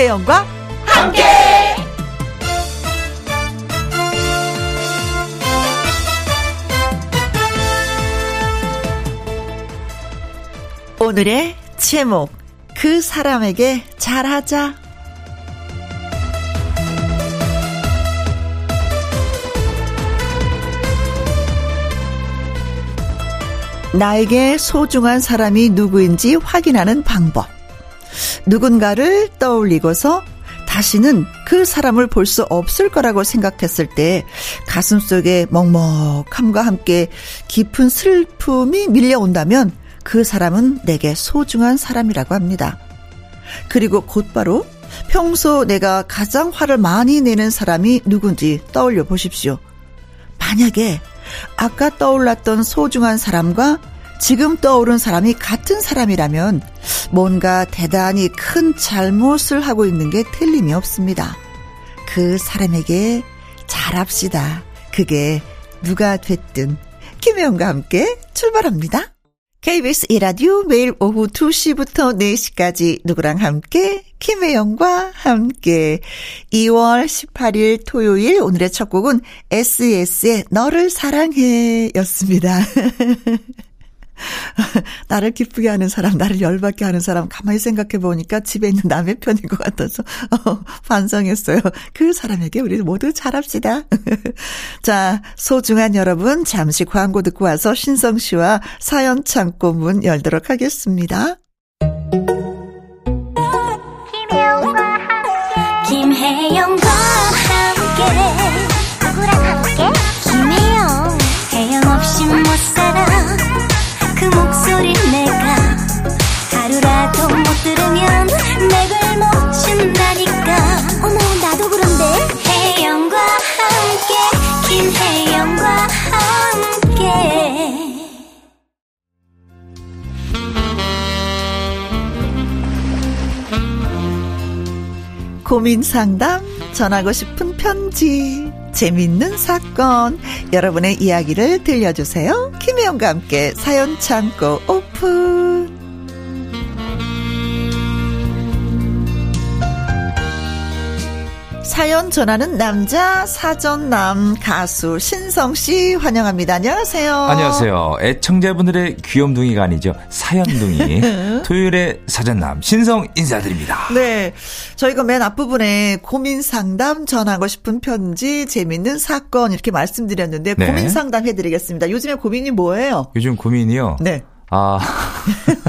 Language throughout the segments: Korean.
김혜영과 함께. 오늘의 제목 그 사람에게 잘하자. 나에게 소중한 사람이 누구인지 확인하는 방법. 누군가를 떠올리고서 다시는 그 사람을 볼 수 없을 거라고 생각했을 때 가슴 속에 먹먹함과 함께 깊은 슬픔이 밀려온다면 그 사람은 내게 소중한 사람이라고 합니다. 그리고 곧바로 평소 내가 가장 화를 많이 내는 사람이 누군지 떠올려 보십시오. 만약에 아까 떠올랐던 소중한 사람과 지금 떠오른 사람이 같은 사람이라면 뭔가 대단히 큰 잘못을 하고 있는 게 틀림이 없습니다. 그 사람에게 잘합시다. 그게 누가 됐든 김혜영과 함께 출발합니다. KBS 이라디오 매일 오후 2시부터 4시까지 누구랑 함께 김혜영과 함께 2월 18일 토요일 오늘의 첫 곡은 SES의 너를 사랑해 였습니다. 나를 기쁘게 하는 사람, 나를 열받게 하는 사람, 가만히 생각해 보니까 집에 있는 남의 편인 것 같아서, 어, 반성했어요. 그 사람에게 우리 모두 잘합시다. 자, 소중한 여러분, 잠시 광고 듣고 와서 신성 씨와 사연 창고 문 열도록 하겠습니다. 고민 상담 전하고 싶은 편지 재밌는 사건, 여러분의 이야기를 들려주세요. 김혜영과 함께 사연 창고 오픈. 사연 전하는 남자 사전남 가수 신성 씨 환영합니다. 안녕하세요. 안녕하세요. 애청자분들의 귀염둥이가 아니죠. 사연둥이. 토요일에 사전남 신성 인사드립니다. 네. 저희가 맨 앞부분에 고민 상담 전하고 싶은 편지 재밌는 사건 이렇게 말씀드렸는데 네. 고민 상담 해드리겠습니다. 요즘에 고민이 뭐예요? 요즘 고민이요? 네. 아.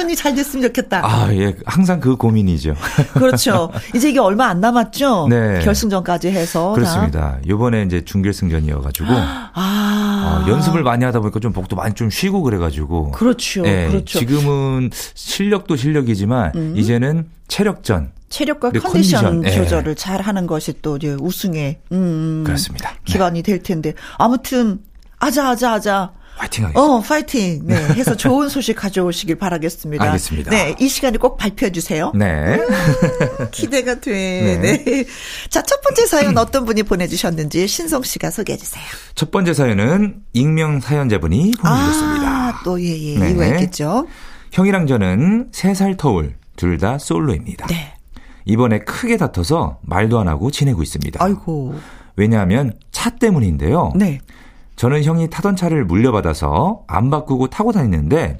불타는 이잘 됐으면 좋겠다. 아, 예. 항상 그 고민이죠. 그렇죠. 이제 이게 얼마 안 남았죠? 네. 결승전까지 해서. 그렇습니다. 요번에 이제 준결승전이어가지고. 아. 아. 연습을 많이 하다 보니까 좀 복도 많이 좀 쉬고 그래가지고. 그렇죠. 네, 그렇죠. 지금은 실력도 실력이지만, 음. 이제는 체력전. 체력과 컨디션, 컨디션, 예. 조절을 네. 잘 하는 것이 또 이제 우승의, 음. 그렇습니다. 기반이 네. 될 텐데. 아무튼, 아자, 아자, 아자. 파이팅 하겠습니다. 어, 파이팅. 네. 해서 좋은 소식 가져오시길 바라겠습니다. 알겠습니다. 네. 이 시간에 꼭 발표해 주세요. 네. 음, 기대가 돼. 네. 네. 자, 첫 번째 사연 어떤 분이 보내주셨는지 신성 씨가 소개해 주세요. 첫 번째 사연은 익명 사연자분이 보내주셨습니다. 아, 또, 예, 예. 네. 이거 있겠죠. 형이랑 저는 3살 터울, 둘 다 솔로입니다. 네. 이번에 크게 다퉈서 말도 안 하고 지내고 있습니다. 아이고. 왜냐하면 차 때문인데요. 네. 저는 형이 타던 차를 물려받아서 안 바꾸고 타고 다니는데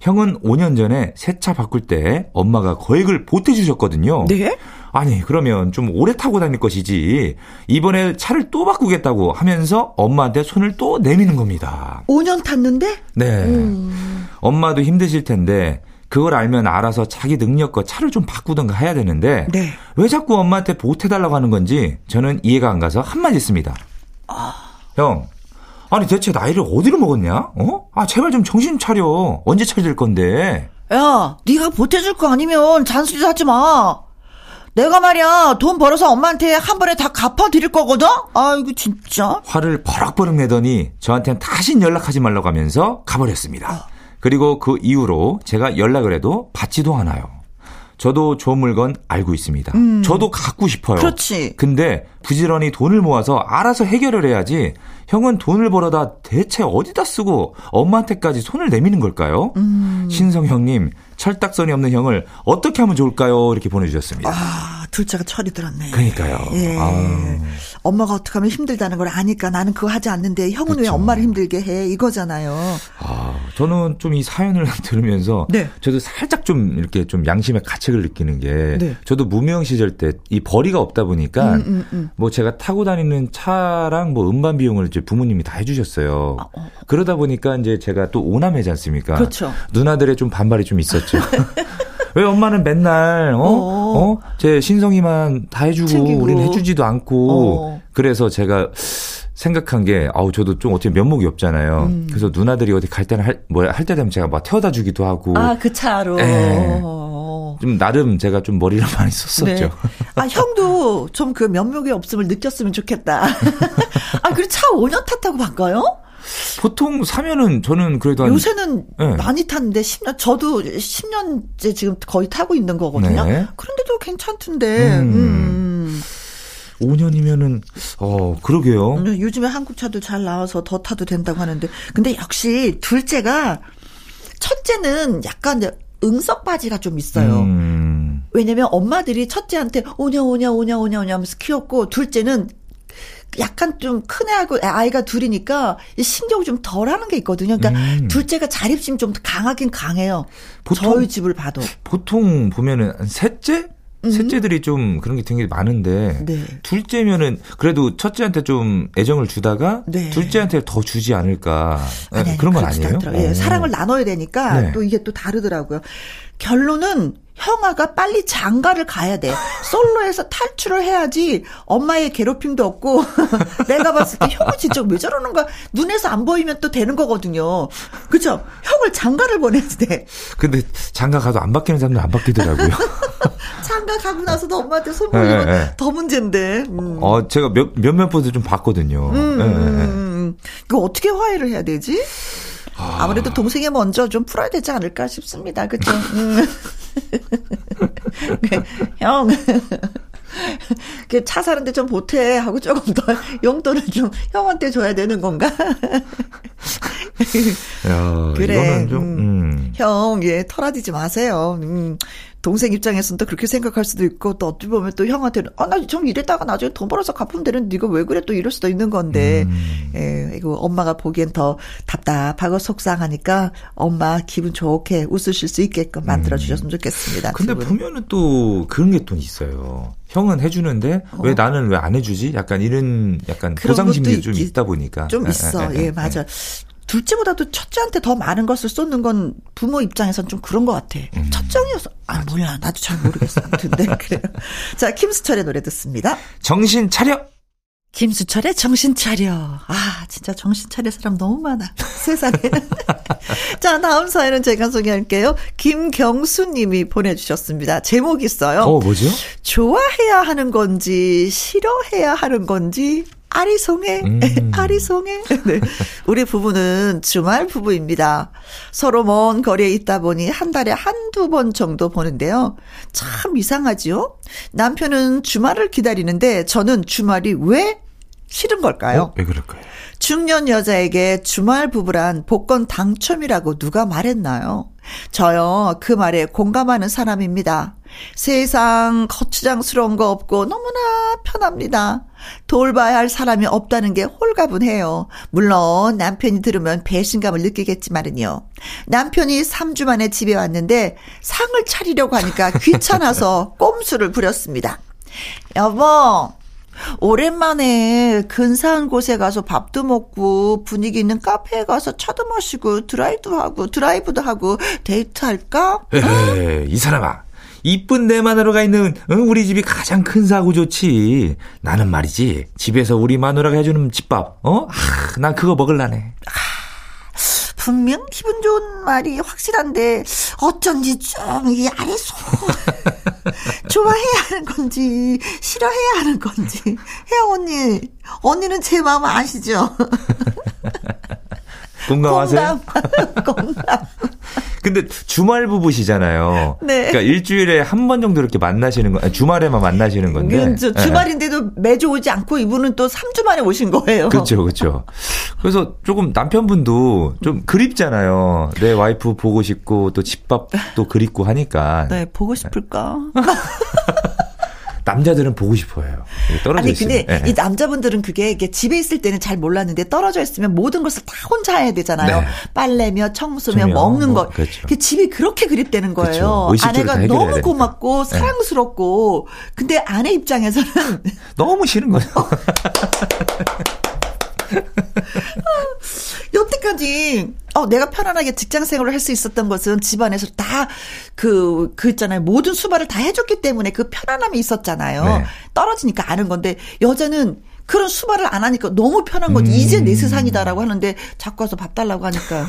형은 5년 전에 새 차 바꿀 때 엄마가 거액을 보태주셨거든요. 네? 아니, 그러면 좀 오래 타고 다닐 것이지. 이번에 차를 또 바꾸겠다고 하면서 엄마한테 손을 또 내미는 겁니다. 5년 탔는데? 네. 음. 엄마도 힘드실 텐데 그걸 알면 알아서 자기 능력과 차를 좀 바꾸던가 해야 되는데 네. 왜 자꾸 엄마한테 보태달라고 하는 건지 저는 이해가 안 가서 한마디 했습니다. 아. 형, 아니 대체 나이를 어디로 먹었냐? 어? 아 제발 좀 정신 차려. 언제 차릴 건데? 야, 네가 보태줄 거 아니면 잔소리 하지 마. 내가 말이야 돈 벌어서 엄마한테 한 번에 다 갚아드릴 거거든? 아이고 진짜. 화를 버럭버럭 내더니 저한테는 다신 연락하지 말라고 하면서 가버렸습니다. 어. 그리고 그 이후로 제가 연락을 해도 받지도 않아요. 저도 좋은 물건 알고 있습니다. 음. 저도 갖고 싶어요. 그렇지. 근데 부지런히 돈을 모아서 알아서 해결을 해야지 형은 돈을 벌어다 대체 어디다 쓰고 엄마한테까지 손을 내미는 걸까요? 음. 신성 형님, 철딱선이 없는 형을 어떻게 하면 좋을까요? 이렇게 보내주셨습니다. 아, 둘째가 철이 들었네. 그러니까요. 예. 아. 엄마가 어떻게 하면 힘들다는 걸 아니까 나는 그거 하지 않는데 형은 그쵸. 왜 엄마를 힘들게 해? 이거잖아요. 아, 저는 좀 이 사연을 들으면서 네. 저도 살짝 좀 이렇게 좀 양심의 가책을 느끼는 게 네. 저도 무명 시절 때 이 벌이가 없다 보니까 음, 음, 음. 뭐 제가 타고 다니는 차랑 뭐 음반 비용을 이제 부모님이 다 해주셨어요. 아, 어. 그러다 보니까 이제 제가 또 오남매지 않습니까? 그렇죠. 누나들의 좀 반발이 좀 있었죠. 왜 엄마는 맨날 어? 어? 어? 제 신성이만 다 해주고 챙기고. 우리는 해주지도 않고 어. 그래서 제가 생각한 게 아우 저도 좀 어떻게 면목이 없잖아요. 음. 그래서 누나들이 어디 갈 때는 할 뭐야 할때 되면 제가 막 태워다 주기도 하고 아 그 차로 네. 좀 나름 제가 좀 머리를 많이 썼었죠. 네. 아 형도 좀 그 면목이 없음을 느꼈으면 좋겠다. 아 그리고 차 5년 탔다고 바꿔요? 보통 사면은 저는 그래도 요새는 네. 많이 탔는데 10년 저도 10년째 지금 거의 타고 있는 거거든요. 네. 그런데도 괜찮던데. 음. 음. 5년이면은 어 그러게요. 음, 요즘에 한국 차도 잘 나와서 더 타도 된다고 하는데 근데 역시 둘째가 첫째는 약간 응석 바지가 좀 있어요. 음. 왜냐면 엄마들이 첫째한테 오냐 오냐 오냐 오냐 오냐 하면서 키웠고 둘째는 약간 좀 큰 애하고 아이가 둘이니까 신경을 좀 덜 하는 게 있거든요. 그러니까 음. 둘째가 자립심이 좀 강하긴 강해요. 보통, 저희 집을 봐도. 보통 보면은 셋째? 음. 셋째들이 좀 그런 게 되게 많은데 네. 둘째면은 그래도 첫째한테 좀 애정을 주다가 네. 둘째한테 더 주지 않을까 아니, 아니, 그런 건 아니에요? 예, 사랑을 나눠야 되니까 네. 또 이게 또 다르더라고요. 결론은 형아가 빨리 장가를 가야 돼. 솔로에서 탈출을 해야지 엄마의 괴롭힘도 없고 내가 봤을 때 형은 진짜 왜 저러는 거야. 눈에서 안 보이면 또 되는 거거든요. 그죠? 형을 장가를 보내야 돼. 근데 장가 가도 안 바뀌는 사람들 안 바뀌더라고요. 장가 가고 나서도 엄마한테 손 보이면 네, 네. 더 문제인데. 음. 어, 제가 몇, 몇몇 번도 좀 봤거든요. 음, 네. 음, 그 어떻게 화해를 해야 되지? 아. 아무래도 동생이 먼저 좀 풀어야 되지 않을까 싶습니다. 그죠? 음. 그, 형. 그차 사는데 좀 보태 하고 조금 더 용돈을 좀 형한테 줘야 되는 건가? 야, 그래. 좀, 음. 음. 형, 예, 털어지지 마세요. 음. 동생 입장에서는 또 그렇게 생각할 수도 있고 또 어찌 보면 또 형한테는 아나좀 이랬다가 나중에 돈 벌어서 갚으면 되는데 네가 왜 그래 또 이럴 수도 있는 건데 음. 예 이거 엄마가 보기엔 더 답답하고 속상하니까 엄마 기분 좋게 웃으실 수 있게끔 만들어 주셨으면 좋겠습니다. 근데 보면은 또 그런 게 또 있어요. 형은 해주는데 어. 왜 나는 왜 안 해주지? 약간 이런 약간 보상 심리 좀 있다 보니까 좀 있어. 예, 예, 예 맞아. 둘째보다도 첫째한테 더 많은 것을 쏟는 건 부모 입장에선 좀 그런 것 같아. 음. 첫째이어서 아 몰라 나도 잘 모르겠어. 아무튼 네 그래요. 자 김수철의 노래 듣습니다. 정신 차려. 김수철의 정신 차려. 아, 진짜 정신 차릴 사람 너무 많아. 세상에. 자, 다음 사연은 제가 소개할게요. 김경수 님이 보내주셨습니다. 제목 있어요. 어, 뭐죠? 좋아해야 하는 건지, 싫어해야 하는 건지, 아리송해, 음. 아리송해. 네. 우리 부부는 주말 부부입니다. 서로 먼 거리에 있다 보니 한 달에 한두 번 정도 보는데요. 참 이상하지요? 남편은 주말을 기다리는데 저는 주말이 왜 싫은 걸까요? 어? 왜 그럴까요? 중년 여자에게 주말 부부란 복권 당첨이라고 누가 말했나요? 저요, 그 말에 공감하는 사람입니다. 세상 거추장스러운 거 없고 너무나 편합니다. 돌봐야 할 사람이 없다는 게 홀가분해요. 물론 남편이 들으면 배신감을 느끼겠지만은요. 남편이 3주 만에 집에 왔는데 상을 차리려고 하니까 귀찮아서 꼼수를 부렸습니다. 여보, 오랜만에 근사한 곳에 가서 밥도 먹고 분위기 있는 카페에 가서 차도 마시고 드라이브도 하고 드라이브도 하고 데이트할까? 에이, 이 사람아. 이쁜 내 마누라가 있는 우리 집이 가장 큰 사고 좋지. 나는 말이지 집에서 우리 마누라가 해주는 집밥 어? 아, 난 그거 먹을라네. 아, 분명 기분 좋은 말이 확실한데 어쩐지 좀 이 아래서 좋아해야 하는 건지 싫어해야 하는 건지 혜영 언니 언니는 제 마음 아시죠? 공감하세요? 공감. 공감. 근데 주말 부부시잖아요. 네. 그러니까 일주일에 한 번 정도 이렇게 만나시는 거, 주말에만 만나시는 건데. 그 주말인데도 매주 오지 않고 이분은 또 3주 만에 오신 거예요. 그렇죠, 그렇죠. 그래서 조금 남편분도 좀 그립잖아요. 내 와이프 보고 싶고 또 집밥도 그립고 하니까. 네, 보고 싶을까? 남자들은 보고 싶어요. 떨어져 아니 근데 네. 이 남자분들은 그게 이게 집에 있을 때는 잘 몰랐는데 떨어져 있으면 모든 것을 다 혼자 해야 되잖아요. 네. 빨래며 청소며 먹는 뭐, 거. 그렇죠. 그 집이 그렇게 그립되는 거예요. 그렇죠. 아내가 너무 고맙고 되니까. 사랑스럽고 근데 아내 입장에서는 너무 싫은 거예요. 여태까지 어 내가 편안하게 직장 생활을 할 수 있었던 것은 집안에서 다 그그 그 있잖아요 모든 수발을 다 해줬기 때문에 그 편안함이 있었잖아요. 네. 떨어지니까 아는 건데 여자는 그런 수발을 안 하니까 너무 편한 거지. 음. 이제 내 세상이다라고 하는데 자꾸 와서 밥 달라고 하니까.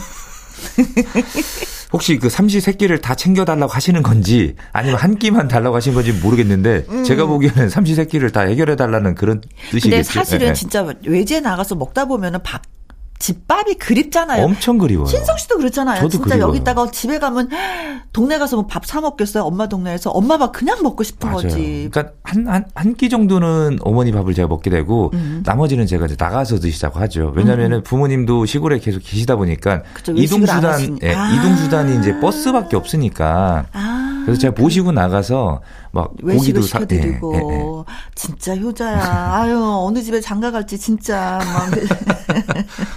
혹시 그 삼시 세끼를 다 챙겨달라고 하시는 건지 아니면 한 끼만 달라고 하신 건지 모르겠는데 음. 제가 보기에는 삼시 세끼를 다 해결해달라는 그런 뜻이겠죠. 근데 사실은 네. 진짜 외제 나가서 먹다 보면은 밥 집밥이 그립잖아요. 엄청 그리워요. 신성 씨도 그렇잖아요. 저도 진짜 그리워요. 여기다가 집에 가면 동네 가서 뭐 밥 사 먹겠어요. 엄마 동네에서 엄마 밥 그냥 먹고 싶은 맞아요. 거지. 그러니까 한 한 한 끼 정도는 어머니 밥을 제가 먹게 되고 음. 나머지는 제가 이제 나가서 드시자고 하죠. 왜냐면은 음. 부모님도 시골에 계속 계시다 보니까 이동 수단 예, 아. 이동 수단이 이제 버스밖에 없으니까 아. 그래서 제가 모시고 나가서 막 외식을 시켜드리고 예, 예, 예. 진짜 효자야. 아유 어느 집에 장가 갈지 진짜 막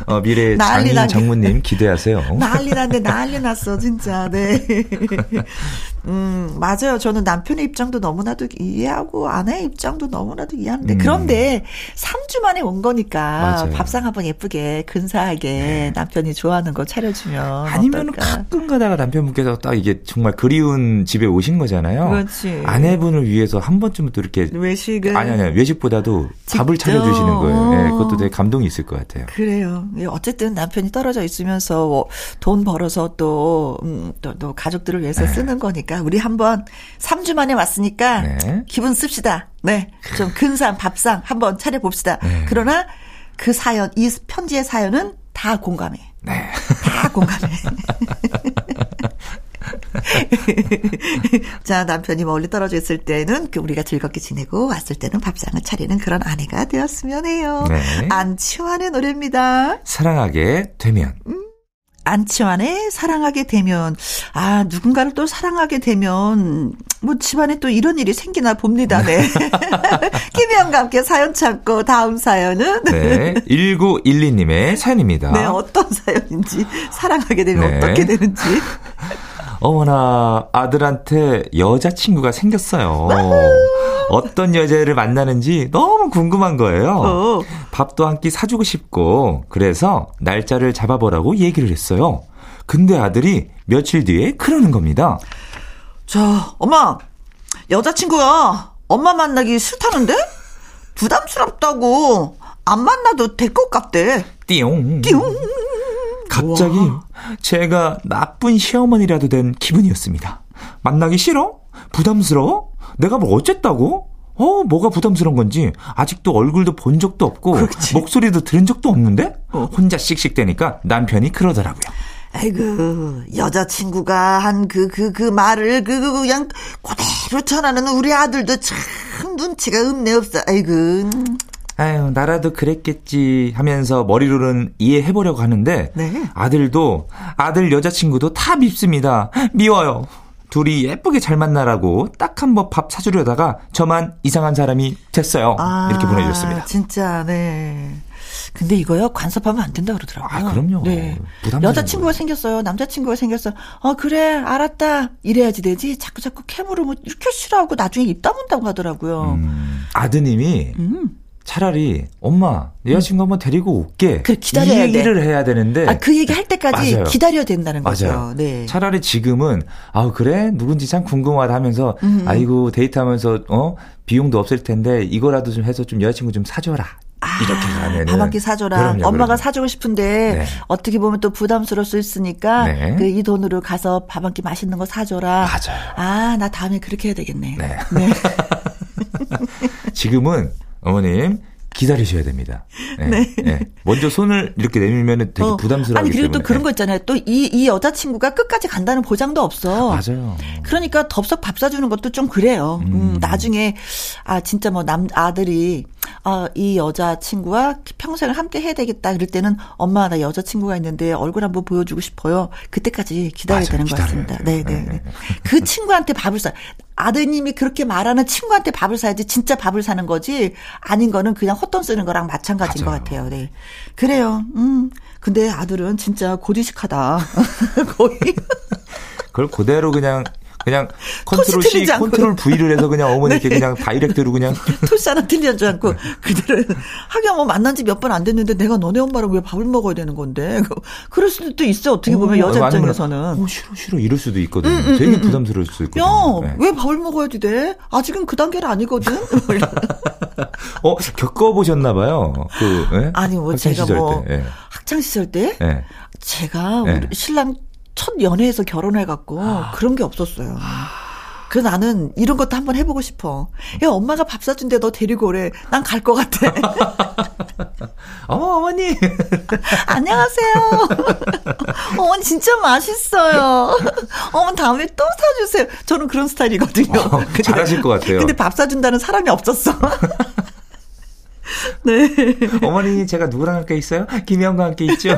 어, 미래 장인 장모님 기대하세요. 난리 났네 난리 났어 진짜. 네. 음 맞아요. 저는 남편의 입장도 너무나도 이해하고 아내의 입장도 너무나도 이해하는데 음. 그런데 3주 만에 온 거니까 맞아요. 밥상 한번 예쁘게 근사하게 네. 남편이 좋아하는 거 차려주면 아니면 가끔 가다가 남편분께서 딱 이게 정말 그리운 집에 오신 거잖아요. 그렇지. 아내 아내분을 위해서 한 번쯤은 또 이렇게 외식을 아니 아니 외식보다도 직접. 밥을 차려주시는 거예요. 네, 그것도 되게 감동이 있을 것 같아요. 그래요. 예, 어쨌든 남편이 떨어져 있으면서 뭐돈 벌어서 또, 음, 또, 또 가족들을 위해서 네. 쓰는 거니까 우리 한번 3주 만에 왔으니까 네. 기분 씁시다. 네, 좀 근사한 밥상 한번 차려봅시다. 네. 그러나 그 사연, 이 편지의 사연은 다 공감해. 네. 다 공감해. 자, 남편이 멀리 떨어져 있을 때는 그 우리가 즐겁게 지내고 왔을 때는 밥상을 차리는 그런 아내가 되었으면 해요. 네. 안치환의 노래입니다. 사랑하게 되면. 음. 안치환의 사랑하게 되면 아 누군가를 또 사랑하게 되면 뭐 집안에 또 이런 일이 생기나 봅니다. 네. 김혜영과 함께 사연 찾고 다음 사연은 네. 1912님의 사연입니다. 네, 어떤 사연인지 사랑하게 되면 네. 어떻게 되는지 어머나 아들한테 여자친구가 생겼어요. 어떤 여자를 만나는지 너무 궁금한 거예요. 어. 밥도 한 끼 사주고 싶고 그래서 날짜를 잡아보라고 얘기를 했어요. 근데 아들이 며칠 뒤에 그러는 겁니다. 자, 엄마 여자친구가 엄마 만나기 싫다는데 부담스럽다고 안 만나도 될 것 같대. 띠용. 띠용. 갑자기 와. 제가 나쁜 시어머니라도 된 기분이었습니다. 만나기 싫어? 부담스러워? 내가 뭐 어쨌다고? 어, 뭐가 부담스러운 건지 아직도 얼굴도 본 적도 없고 그렇지. 목소리도 들은 적도 없는데 어. 혼자 씩씩대니까 남편이 그러더라고요. 아이고 여자친구가 한 그 그그 그, 그 말을 그, 그 그냥 그대로 전하는 우리 아들도 참 눈치가 없네 없어. 아이고. 아유, 나라도 그랬겠지 하면서 머리로는 이해해보려고 하는데, 네. 아들도, 아들 여자친구도 다 밉습니다. 미워요. 둘이 예쁘게 잘 만나라고 딱 한 번 밥 사주려다가 저만 이상한 사람이 됐어요. 아, 이렇게 보내주셨습니다. 진짜, 네. 근데 이거요 간섭하면 안 된다 그러더라고요. 아 그럼요. 네. 여자친구가 생겼어요. 남자친구가 생겼어. 어 그래 알았다. 이래야지 되지. 자꾸 자꾸 뭐 이렇게 싫어하고 나중에 입 다문다고 하더라고요. 음, 아드님이 음. 차라리 엄마 여자친구 한번 데리고 올게. 그래 기다려야 이 얘기를 돼. 해야 되는데. 아, 그 얘기 할 때까지 맞아요. 기다려야 된다는 거죠. 맞아요. 네. 차라리 지금은 아 그래 누군지 참 궁금하다 하면서 음. 아이고 데이트하면서 어 비용도 없을 텐데 이거라도 좀 해서 좀 여자친구 좀 사줘라. 아, 이렇게 가면 밥한끼 사줘라. 그럼요, 엄마가 그럼요. 사주고 싶은데 네. 어떻게 보면 또 부담스러울 수 있으니까 네. 그이 돈으로 가서 밥 한 끼 맛있는 거 사줘라. 맞아요. 아, 나 다음에 그렇게 해야 되겠네. 네. 네. 지금은 어머님 기다리셔야 됩니다. 네. 네. 네. 먼저 손을 이렇게 내밀면 되게 어. 부담스러워. 아니 그리고 또 그런 거 있잖아요. 또 이이 여자친구가 끝까지 간다는 보장도 없어. 맞아요. 그러니까 덥석 밥 사주는 것도 좀 그래요. 음. 음 나중에 아 진짜 뭐 남 아들이 아 이 여자친구와 평생을 함께 해야 되겠다. 그럴 때는 엄마 나 여자친구가 있는데 얼굴 한번 보여주고 싶어요. 그때까지 기다려야. 되는 것 같습니다. 네, 네, 네. 그 친구한테 밥을 사. 아드님이 그렇게 말하는 친구한테 밥을 사야지 진짜 밥을 사는 거지 아닌 거는 그냥 헛돈 쓰는 거랑 마찬가지인 맞아요. 것 같아요. 네. 그래요. 음. 근데 아들은 진짜 고지식하다. 거의. 그걸 그대로 그냥 그냥 컨트롤 C, 컨트롤 V를 해서 그냥 어머니께 네. 그냥 다이렉트로 그냥 토시 하나 틀리지 않고 그대로 하긴 뭐 만난 지 몇 번 안 됐는데 내가 너네 엄마랑 왜 밥을 먹어야 되는 건데 그럴 수도 있어 어떻게 보면 어, 여자 입장에서는 어, 싫어 싫어 이럴 수도 있거든요. 음, 음, 되게 음, 음. 부담스러울 수 있거든요. 야 왜 네. 밥을 먹어야지 돼? 아직은 그 단계는 아니거든. 어 겪어보셨나 봐요. 그 네? 아니 뭐 제가 뭐 때. 네. 학창 시절 때 네. 제가 우리 신랑 첫 연애에서 결혼해갖고 아. 그런 게 없었어요. 그래서 나는 이런 것도 한번 해보고 싶어. 야, 엄마가 밥 사준대 너 데리고 오래. 난 갈 것 같아. 어머, 어머니. 안녕하세요. 어머니 진짜 맛있어요. 어머니 다음에 또 사주세요. 저는 그런 스타일이거든요. 어, 잘하실 것 같아요. 근데 밥 사준다는 사람이 없었어. 네. 어머니 제가 누구랑 함께 있어요? 김영과 함께 있죠.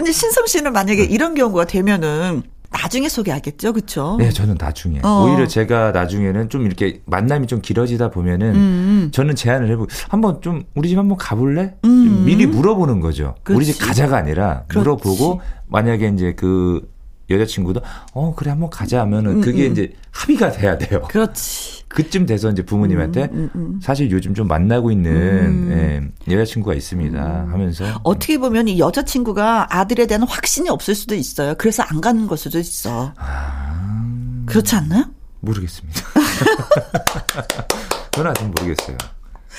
이제 신성 씨는 만약에 이런 경우가 되면은 나중에 소개하겠죠, 그렇죠? 네, 저는 나중에. 어. 오히려 제가 나중에는 좀 이렇게 만남이 좀 길어지다 보면은 음. 음. 저는 제안을 해보. 한번 좀 우리 집 한번 가볼래? 음. 미리 물어보는 거죠. 그렇지. 우리 집 가자가 아니라 그렇지. 물어보고 만약에 이제 그 여자친구도 어 그래 한번 가자 하면은 음, 그게 음. 이제 합의가 돼야 돼요. 그렇지. 그쯤 돼서 이제 부모님한테 음, 음, 음. 사실 요즘 좀 만나고 있는 음. 예, 여자친구가 있습니다 하면서 어떻게 보면 이 여자친구가 아들에 대한 확신이 없을 수도 있어요. 그래서 안 가는 걸 수도 있어. 아... 그렇지 않나요? 모르겠습니다. 저는 아직 모르겠어요.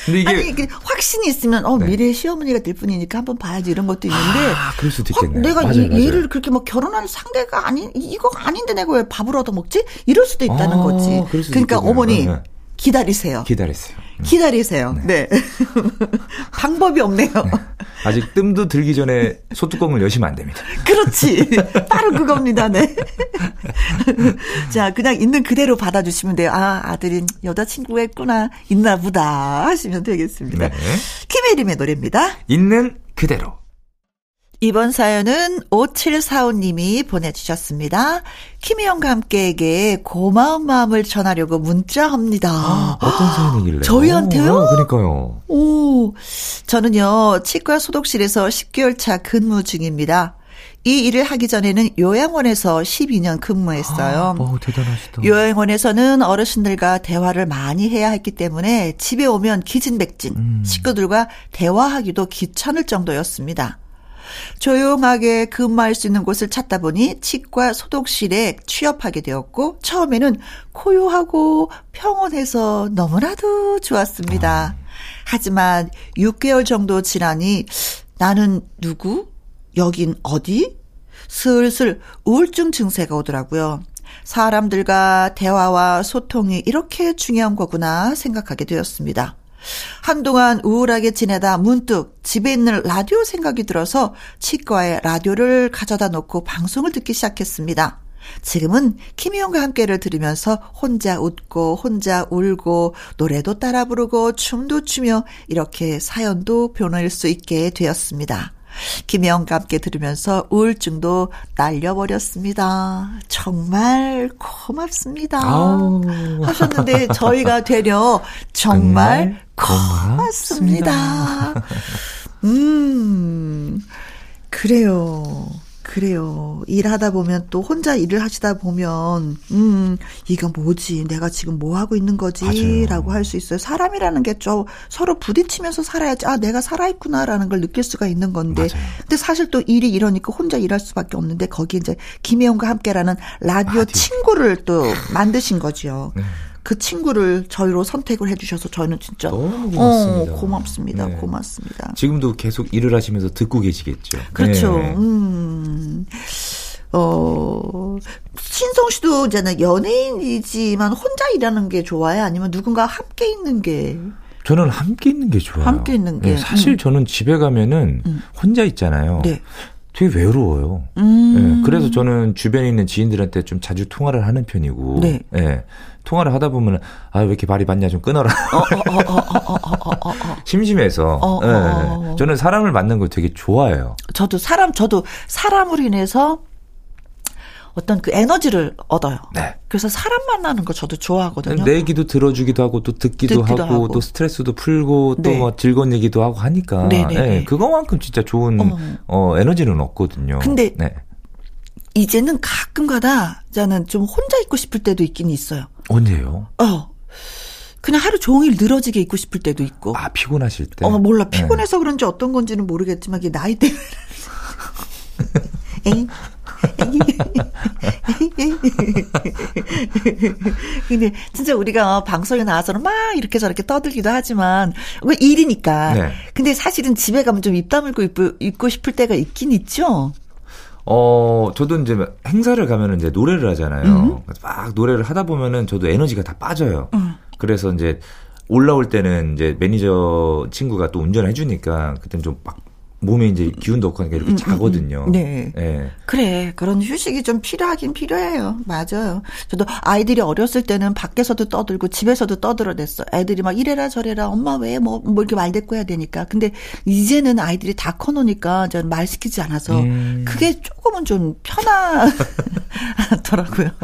근데 이게 아니, 확신이 있으면 어 네. 미래의 시어머니가 될 뿐이니까 한번 봐야지 이런 것도 있는데 아, 그럴 수도 있겠네. 내가 맞아요, 이, 맞아요. 얘를 그렇게 뭐 결혼할 상대가 아닌 이거 아닌데 내가 왜 밥을 얻어 먹지? 이럴 수도 있다는 아, 거지. 그러니까 있겠네요. 어머니 네. 기다리세요. 기다리세요. 음. 기다리세요. 네. 네. 방법이 없네요. 네. 아직 뜸도 들기 전에 소뚜껑을 여시면 안 됩니다. 그렇지. 바로 그겁니다. 네. 자, 그냥 있는 그대로 받아주시면 돼요. 아, 아들이 여자친구가 있구나. 있나 보다. 하시면 되겠습니다. 네. 김혜림의 노래입니다. 있는 그대로. 이번 사연은 5745님이 보내주셨습니다. 김희영과 함께에게 고마운 마음을 전하려고 문자합니다. 아, 어떤 사연이길래? 저희한테요? 오, 그러니까요. 오, 저는요, 치과 소독실에서 10개월 차 근무 중입니다. 이 일을 하기 전에는 요양원에서 12년 근무했어요. 아, 오, 대단하시다. 요양원에서는 어르신들과 대화를 많이 해야 했기 때문에 집에 오면 기진백진, 음. 식구들과 대화하기도 귀찮을 정도였습니다. 조용하게 근무할 수 있는 곳을 찾다 보니 치과 소독실에 취업하게 되었고 처음에는 고요하고 평온해서 너무나도 좋았습니다. 하지만 6개월 정도 지나니 나는 누구? 여긴 어디? 슬슬 우울증 증세가 오더라고요. 사람들과 대화와 소통이 이렇게 중요한 거구나 생각하게 되었습니다. 한동안 우울하게 지내다 문득 집에 있는 라디오 생각이 들어서 치과에 라디오를 가져다 놓고 방송을 듣기 시작했습니다. 지금은 김희영과 함께를 들으면서 혼자 웃고 혼자 울고 노래도 따라 부르고 춤도 추며 이렇게 사연도 보낼 수 있게 되었습니다. 김혜영과 함께 들으면서 우울증도 날려버렸습니다. 정말 고맙습니다. 아우. 하셨는데 저희가 되려 정말, 정말 고맙습니다. 고맙습니다. 음, 그래요. 그래요. 일하다 보면 또 혼자 일을 하시다 보면 음 이거 뭐지? 내가 지금 뭐 하고 있는 거지라고 할 수 있어요. 사람이라는 게 좀 서로 부딪히면서 살아야지. 아, 내가 살아 있구나라는 걸 느낄 수가 있는 건데. 맞아요. 근데 사실 또 일이 이러니까 혼자 일할 수밖에 없는데 거기 이제 김혜영과 함께라는 라디오, 라디오. 친구를 또 만드신 거죠. 네. 그 친구를 저희로 선택을 해주셔서 저희는 진짜 너무 고맙습니다. 어, 고맙습니다. 네. 고맙습니다. 지금도 계속 일을 하시면서 듣고 계시겠죠. 그렇죠. 네. 음. 어, 신성 씨도 이제는 연예인이지만 혼자 일하는 게 좋아요? 아니면 누군가 함께 있는 게 저는 함께 있는 게 좋아요. 함께 있는 게. 네, 사실 음. 저는 집에 가면은 음. 혼자 있잖아요. 네. 되게 외로워요. 음. 네, 그래서 저는 주변에 있는 지인들한테 좀 자주 통화를 하는 편이고. 네. 네. 통화를 하다 보면 아 왜 이렇게 말이 많냐 좀 끊어라. 심심해서. 네. 저는 사람을 만난 걸 되게 좋아해요. 저도 사람 저도 사람으로 인해서 어떤 그 에너지를 얻어요. 네. 그래서 사람 만나는 거 저도 좋아하거든요. 내 얘기도 들어주기도 하고 또 듣기도, 듣기도 하고, 하고, 또 스트레스도 풀고 네. 또뭐 즐거운 얘기도 하고 하니까 네, 네, 그거만큼 진짜 좋은 어. 어, 에너지는 없거든요. 근데 네. 이제는 가끔가다 저는 좀 혼자 있고 싶을 때도 있긴 있어요. 언제요? 어. 그냥 하루 종일 늘어지게 있고 싶을 때도 있고. 아 피곤하실 때? 어 몰라 피곤해서 그런지 어떤 건지는 모르겠지만 이게 나이 때문에. 근데 진짜 우리가 방송에 나와서는 막 이렇게 저렇게 떠들기도 하지만 그 일이니까. 네. 근데 사실은 집에 가면 좀 입 다물고 있고 싶을 때가 있긴 있죠. 어, 저도 이제 행사를 가면은 이제 노래를 하잖아요. 음. 막 노래를 하다 보면은 저도 에너지가 다 빠져요. 음. 그래서 이제 올라올 때는 이제 매니저 친구가 또 운전해 주니까 그때는 좀막 몸에 이제 기운도 없고 하니까 이렇게 음, 음, 자거든요. 음, 네. 네. 그래. 그런 휴식이 좀 필요하긴 필요해요. 맞아요. 저도 아이들이 어렸을 때는 밖에서도 떠들고 집에서도 떠들어댔어. 애들이 막 이래라 저래라 엄마 왜 뭐 뭐 이렇게 말 대꾸 해야 되니까. 근데 이제는 아이들이 다 커놓으니까 저는 말 시키지 않아서 음. 그게 조금은 좀 편하더라고요.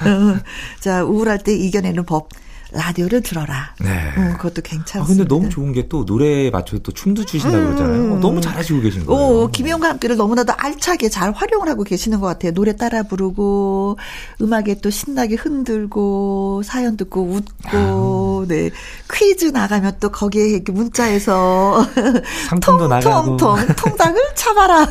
어, 자, 우울할 때 이겨내는 법. 라디오를 들어라. 네. 어, 그것도 괜찮습니다. 아, 근데 너무 좋은 게 또 노래에 맞춰서 또 춤도 추신다고 음. 그러잖아요. 어, 너무 잘하시고 계신 거예요. 오, 김영과 함께를 너무나도 알차게 잘 활용을 하고 계시는 것 같아요. 노래 따라 부르고, 음악에 또 신나게 흔들고, 사연 듣고 웃고, 아. 네. 퀴즈 나가면 또 거기에 이렇게 문자에서 상품도 나가고. 통통, 통닭을 잡아라.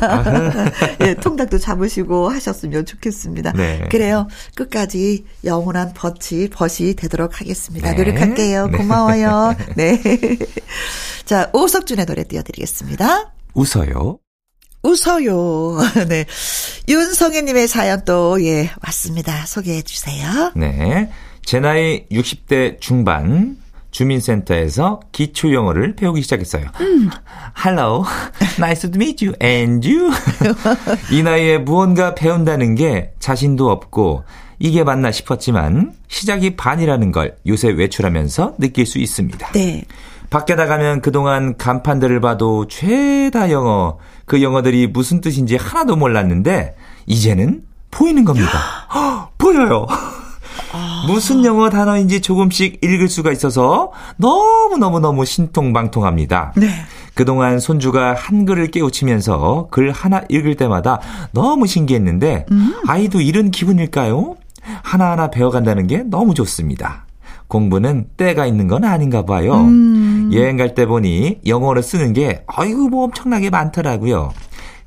예, 통닭도 잡으시고 하셨으면 좋겠습니다. 네. 그래요. 끝까지 영원한 버치, 벗이 되도록 하겠습니다. 하겠습니다. 네. 노력할게요. 네. 고마워요. 네. 자, 오석준의 노래 띄워드리겠습니다. 웃어요. 웃어요. 네. 윤성애님의 사연 또, 예, 왔습니다. 소개해 주세요. 네. 제 나이 60대 중반, 주민센터에서 기초 영어를 배우기 시작했어요. 음. Hello, nice to meet you, and you. 이 나이에 무언가 배운다는 게 자신도 없고 이게 맞나 싶었지만 시작이 반이라는 걸 요새 외출하면서 느낄 수 있습니다. 네. 밖에 나가면 그동안 간판들을 봐도 죄다 영어, 그 영어들이 무슨 뜻인지 하나도 몰랐는데 이제는 보이는 겁니다. 보여요. 아... 무슨 영어 단어인지 조금씩 읽을 수가 있어서 너무너무너무 신통방통합니다. 네. 그동안 손주가 한글을 깨우치면서 글 하나 읽을 때마다 너무 신기했는데 음. 아이도 이런 기분일까요? 하나하나 배워간다는 게 너무 좋습니다. 공부는 때가 있는 건 아닌가 봐요. 음. 여행 갈 때 보니 영어를 쓰는 게 아이고 뭐 엄청나게 많더라고요.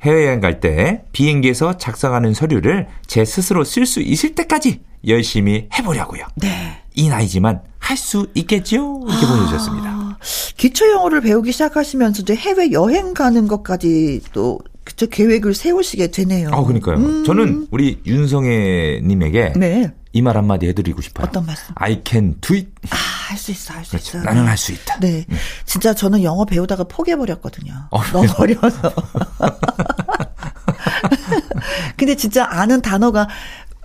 해외여행 갈 때 비행기에서 작성하는 서류를 제 스스로 쓸 수 있을 때까지 열심히 해보려고요. 네. 이 나이지만 할 수 있겠죠? 이렇게 아. 보내주셨습니다. 기초 영어를 배우기 시작하시면서 이제 해외 여행 가는 것까지 또 그쵸 계획을 세우시게 되네요. 아, 그러니까요. 음. 저는 우리 윤성애님에게 네. 이말 한마디 해드리고 싶어요. 어떤 말씀? I can do it. 아, 할 수 있어, 할 수 있어. 나는 할 수 있다. 네. 음. 진짜 저는 영어 배우다가 포기해버렸거든요. 어, 너무 어려워서. 근데 진짜 아는 단어가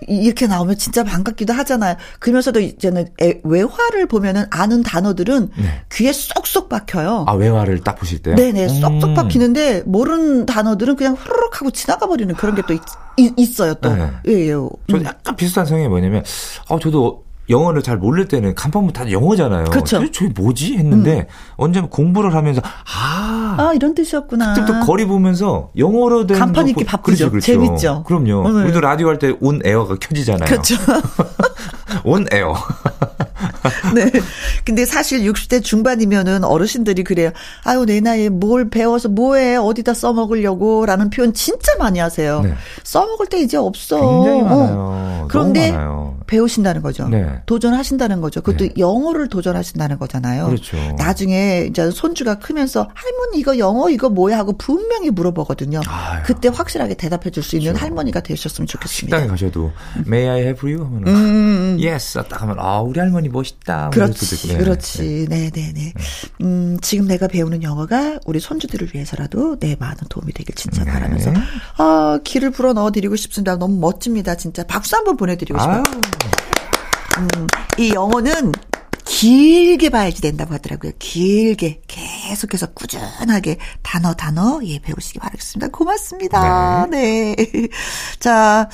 이렇게 나오면 진짜 반갑기도 하잖아요. 그러면서도 이제는 외화를 보면은 아는 단어들은 네. 귀에 쏙쏙 박혀요. 아, 외화를 딱 보실 때? 네네, 쏙쏙 음. 박히는데 모르는 단어들은 그냥 후루룩 하고 지나가 버리는 그런 게 또 있어요, 또. 네. 예, 예. 저 약간 비슷한 성향이 뭐냐면, 아, 저도 영어를 잘 모를 때는 간판문 다 영어잖아요. 그렇죠. 저게 뭐지 했는데 음. 언제 공부를 하면서 아, 아 이런 뜻이었구나. 그때부터 거리 보면서 영어로 된 간판 읽기 바쁘죠. 그렇죠, 그렇죠. 재밌죠. 그럼요. 오늘. 우리도 라디오 할 때 온 에어가 켜지잖아요. 그렇죠. 온 에어. 네. 근데 사실 60대 중반이면은 어르신들이 그래요. 아유, 내 나이에 뭘 배워서 뭐해, 어디다 써먹으려고 라는 표현 진짜 많이 하세요. 네. 써먹을 때 이제 없어. 굉장히 많아요. 어. 그런데 많아요. 배우신다는 거죠. 네. 도전하신다는 거죠. 그것도 네. 영어를 도전하신다는 거잖아요. 그렇죠. 나중에 이제 손주가 크면서 할머니 이거 영어 이거 뭐야 하고 분명히 물어보거든요. 아유. 그때 확실하게 대답해 줄 수 있는 그렇죠. 할머니가 되셨으면 좋겠습니다. 식당에 가셔도 May I have you? 하면 음. Yes. 딱 하면 아, 우리 할머니 멋있다. 싶다. 그렇지, 네. 그렇지. 네, 네, 네. 음, 지금 내가 배우는 영어가 우리 손주들을 위해서라도 네 많은 도움이 되길 진짜 네. 바라면서 아 길을 불어 넣어드리고 싶습니다. 너무 멋집니다, 진짜 박수 한번 보내드리고 싶어요. 음, 이 영어는 길게 봐야지 된다고 하더라고요. 길게 계속해서 꾸준하게 단어 단어 예 배우시기 바라겠습니다. 고맙습니다. 네. 네. 자,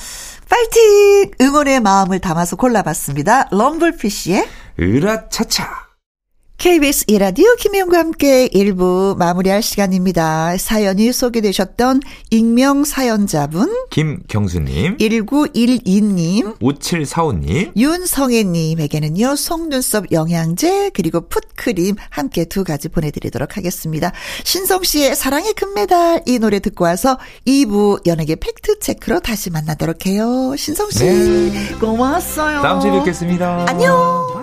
파이팅! 응원의 마음을 담아서 골라봤습니다. 럼블피쉬의 으라차차. KBS 이라디오 김혜영과 함께 1부 마무리할 시간입니다. 사연이 소개되셨던 익명 사연자분 김경수님 1912님 5745님 윤성애님에게는요 속눈썹 영양제 그리고 풋크림 함께 두 가지 보내드리도록 하겠습니다. 신성씨의 사랑의 금메달 이 노래 듣고 와서 2부 연예계 팩트체크로 다시 만나도록 해요. 신성씨 네. 고마웠어요. 다음 주에 뵙겠습니다. 안녕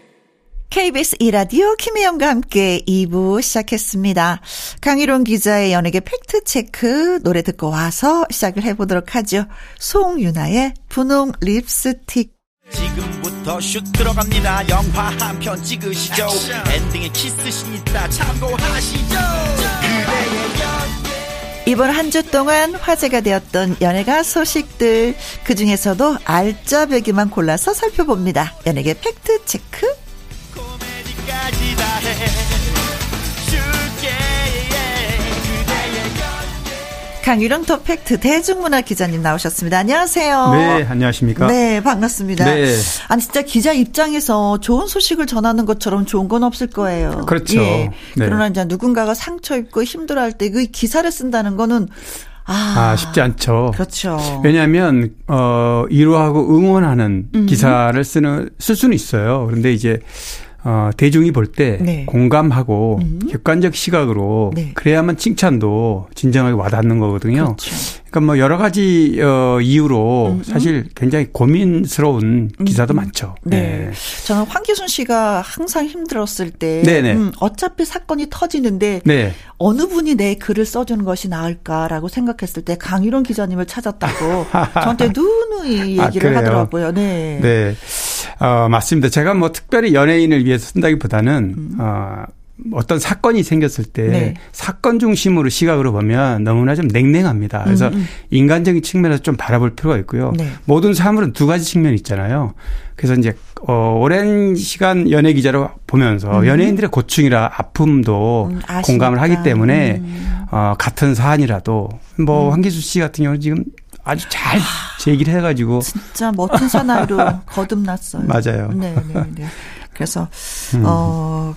KBS 이라디오 김혜영과 함께 2부 시작했습니다. 강희론 기자의 연예계 팩트체크 노래 듣고 와서 시작을 해보도록 하죠. 송윤아의 분홍 립스틱. 지금부터 슛 들어갑니다. 영화 한 편 찍으시죠. 엔딩에 키스신 있다 참고하시죠. 이번 한 주 동안 화제가 되었던 연예가 소식들 그 중에서도 알짜배기만 골라서 살펴봅니다. 연예계 팩트 체크 강유령 터펙트 대중문화 기자님 나오셨습니다. 안녕하세요. 네, 안녕하십니까? 네, 반갑습니다. 네. 아니 진짜 기자 입장에서 좋은 소식을 전하는 것처럼 좋은 건 없을 거예요. 그렇죠. 예. 네. 그러나 이제 누군가가 상처 입고 힘들어할 때 그 기사를 쓴다는 거는 아, 아, 쉽지 않죠. 그렇죠. 왜냐하면 어 위로하고 응원하는 음. 기사를 쓰는 쓸 수는 있어요. 그런데 이제 어, 대중이 볼때 네. 공감하고 음. 객관적 시각으로 네. 그래야만 칭찬도 진정하게 와닿는 거거든요. 그렇죠. 그러니까 뭐 여러 가지 어, 이유로 음, 음. 사실 굉장히 고민스러운 기사도 음. 많죠. 네. 네. 저는 황기순 씨가 항상 힘들었을 때. 음, 어차피 사건이 터지는데 네. 어느 분이 내 글을 써주는 것이 나을까라고 생각했을 때 강일원 기자님을 찾았다고 저한테 누누이 아, 얘기를 아, 하더라고요. 네. 네. 어, 맞습니다. 제가 뭐 특별히 연예인을 위해서 쓴다기보다는 음. 어, 어떤 사건이 생겼을 때 네. 사건 중심으로 시각으로 보면 너무나 좀 냉랭합니다. 그래서 음, 음. 인간적인 측면에서 좀 바라볼 필요가 있고요. 네. 모든 사물은 두 가지 측면이 있잖아요. 그래서 이제 어 오랜 시간 연예 기자로 보면서 음. 연예인들의 고충이라 아픔도 음, 공감을 하기 때문에 음. 어 같은 사안이라도 뭐 음. 황기수 씨 같은 경우는 지금 아주 잘 제기를 해가지고 진짜 멋진 사나이로 거듭났어요. 맞아요. 네, 네, 네. 그래서 음. 어.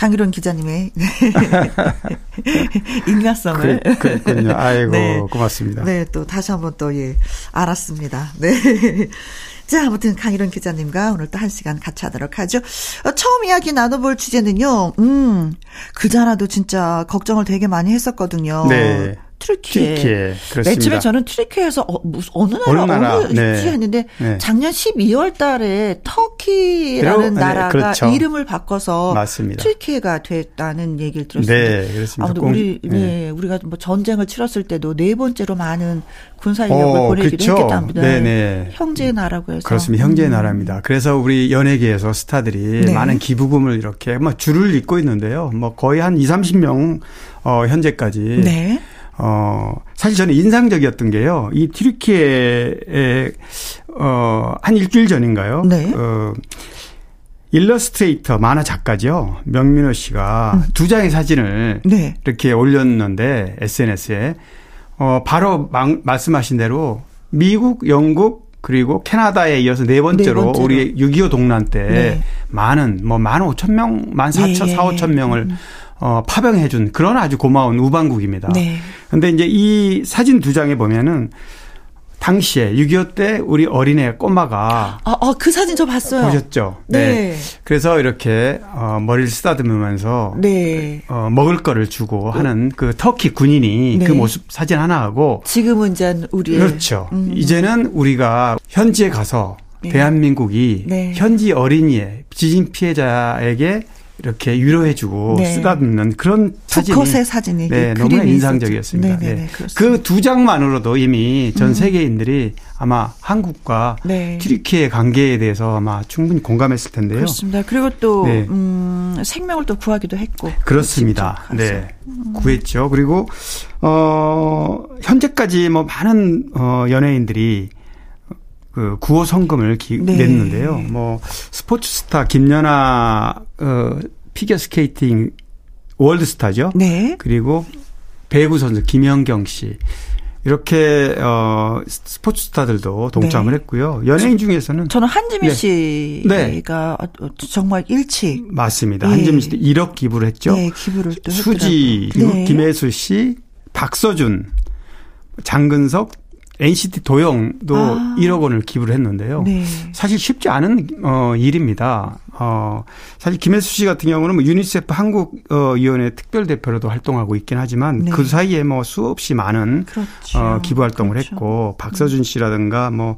강희론 기자님의 인간성을 그, 그랬군요. 아이고 네. 고맙습니다. 네, 또 다시 한번 또 예, 알았습니다. 네. 자, 아무튼 강희론 기자님과 오늘 또 한 시간 같이 하도록 하죠. 어, 처음 이야기 나눠볼 주제는요. 음, 그자라도 진짜 걱정을 되게 많이 했었거든요. 네. 튀르키예. 튀르키예. 맨 처음에 저는 튀르키예에서 어, 어느 나라 어느, 나라? 어느 네. 했는데 네. 작년 12월 달에 터키라는 네, 나라가 그렇죠. 이름을 바꿔서 맞습니다. 튀르키예가 됐다는 얘기를 들었습니다. 네, 그렇습니다. 아무튼 우리 네. 네. 우리가 뭐 전쟁을 치렀을 때도 네 번째로 많은 군사 인력을 어, 보내기로 그렇죠. 했겠답니다. 네네. 네. 형제의 나라고 해서. 그렇습니다. 형제의 음. 나라입니다. 그래서 우리 연예계에서 스타들이 네. 많은 기부금을 이렇게 막 줄을 잇고 있는데요. 뭐 거의 한 2, 30명 어 현재까지 네. 어, 사실 저는 인상적이었던 게요. 이 튀르키예에, 어, 한 일주일 전인가요? 네. 어, 일러스트레이터 만화 작가죠. 명민호 씨가 음. 두 장의 사진을 네. 이렇게 올렸는데 SNS에 어 바로 막, 말씀하신 대로 미국, 영국 그리고 캐나다에 이어서 네 번째로, 네 번째로. 우리 6.25 동란 때 네. 많은 뭐만 오천 명, 만 사천, 네. 사 오천 명을 음. 어, 파병해준 그런 아주 고마운 우방국입니다. 네. 근데 이제 이 사진 두 장에 보면은 당시에 6.25 때 우리 어린애 꼬마가 아, 아, 그 사진 저 봤어요. 보셨죠? 네. 네. 그래서 이렇게 어, 머리를 쓰다듬으면서 네. 어, 먹을 거를 주고 하는 그 터키 군인이 네. 그 모습 사진 하나 하고 지금은 이제 우리 그렇죠. 음. 이제는 우리가 현지에 가서 네. 대한민국이 네. 현지 어린이의 지진 피해자에게 이렇게 위로해주고 네. 쓰다듬는 그런 사진이 사진이 네, 너무나 인상적이었습니다. 네. 네. 그두 장만으로도 이미 전 음. 세계인들이 아마 한국과 네. 튀르키의 관계에 대해서 아마 충분히 공감했을 텐데요. 그렇습니다. 그리고 또 네. 음, 생명을 또 구하기도 했고 그렇습니다. 네, 음. 구했죠. 그리고 어 현재까지 뭐 많은 어 연예인들이 그 구호 성금을 기, 네. 냈는데요. 뭐 스포츠 스타 김연아 어 피겨 스케이팅 월드 스타죠. 네. 그리고 배구 선수 김연경 씨. 이렇게 어 스포츠 스타들도 동참을 네. 했고요. 연예인 중에서는 저는 한지민 네. 씨가 네. 정말 일치 맞습니다. 네. 한지민 씨도 1억 기부를 했죠. 네, 기부를 또 수지 그리고 네. 김혜수 씨, 박서준, 장근석, NCT 도영도 아. 1억 원을 기부를 했는데요. 네. 사실 쉽지 않은 어 일입니다. 어 사실 김혜수 씨 같은 경우는 뭐 유니세프 한국 어 위원회 특별 대표로도 활동하고 있긴 하지만 네. 그 사이에 뭐 수없이 많은 그렇죠. 어 기부 활동을 그렇죠. 했고 박서준 씨라든가 뭐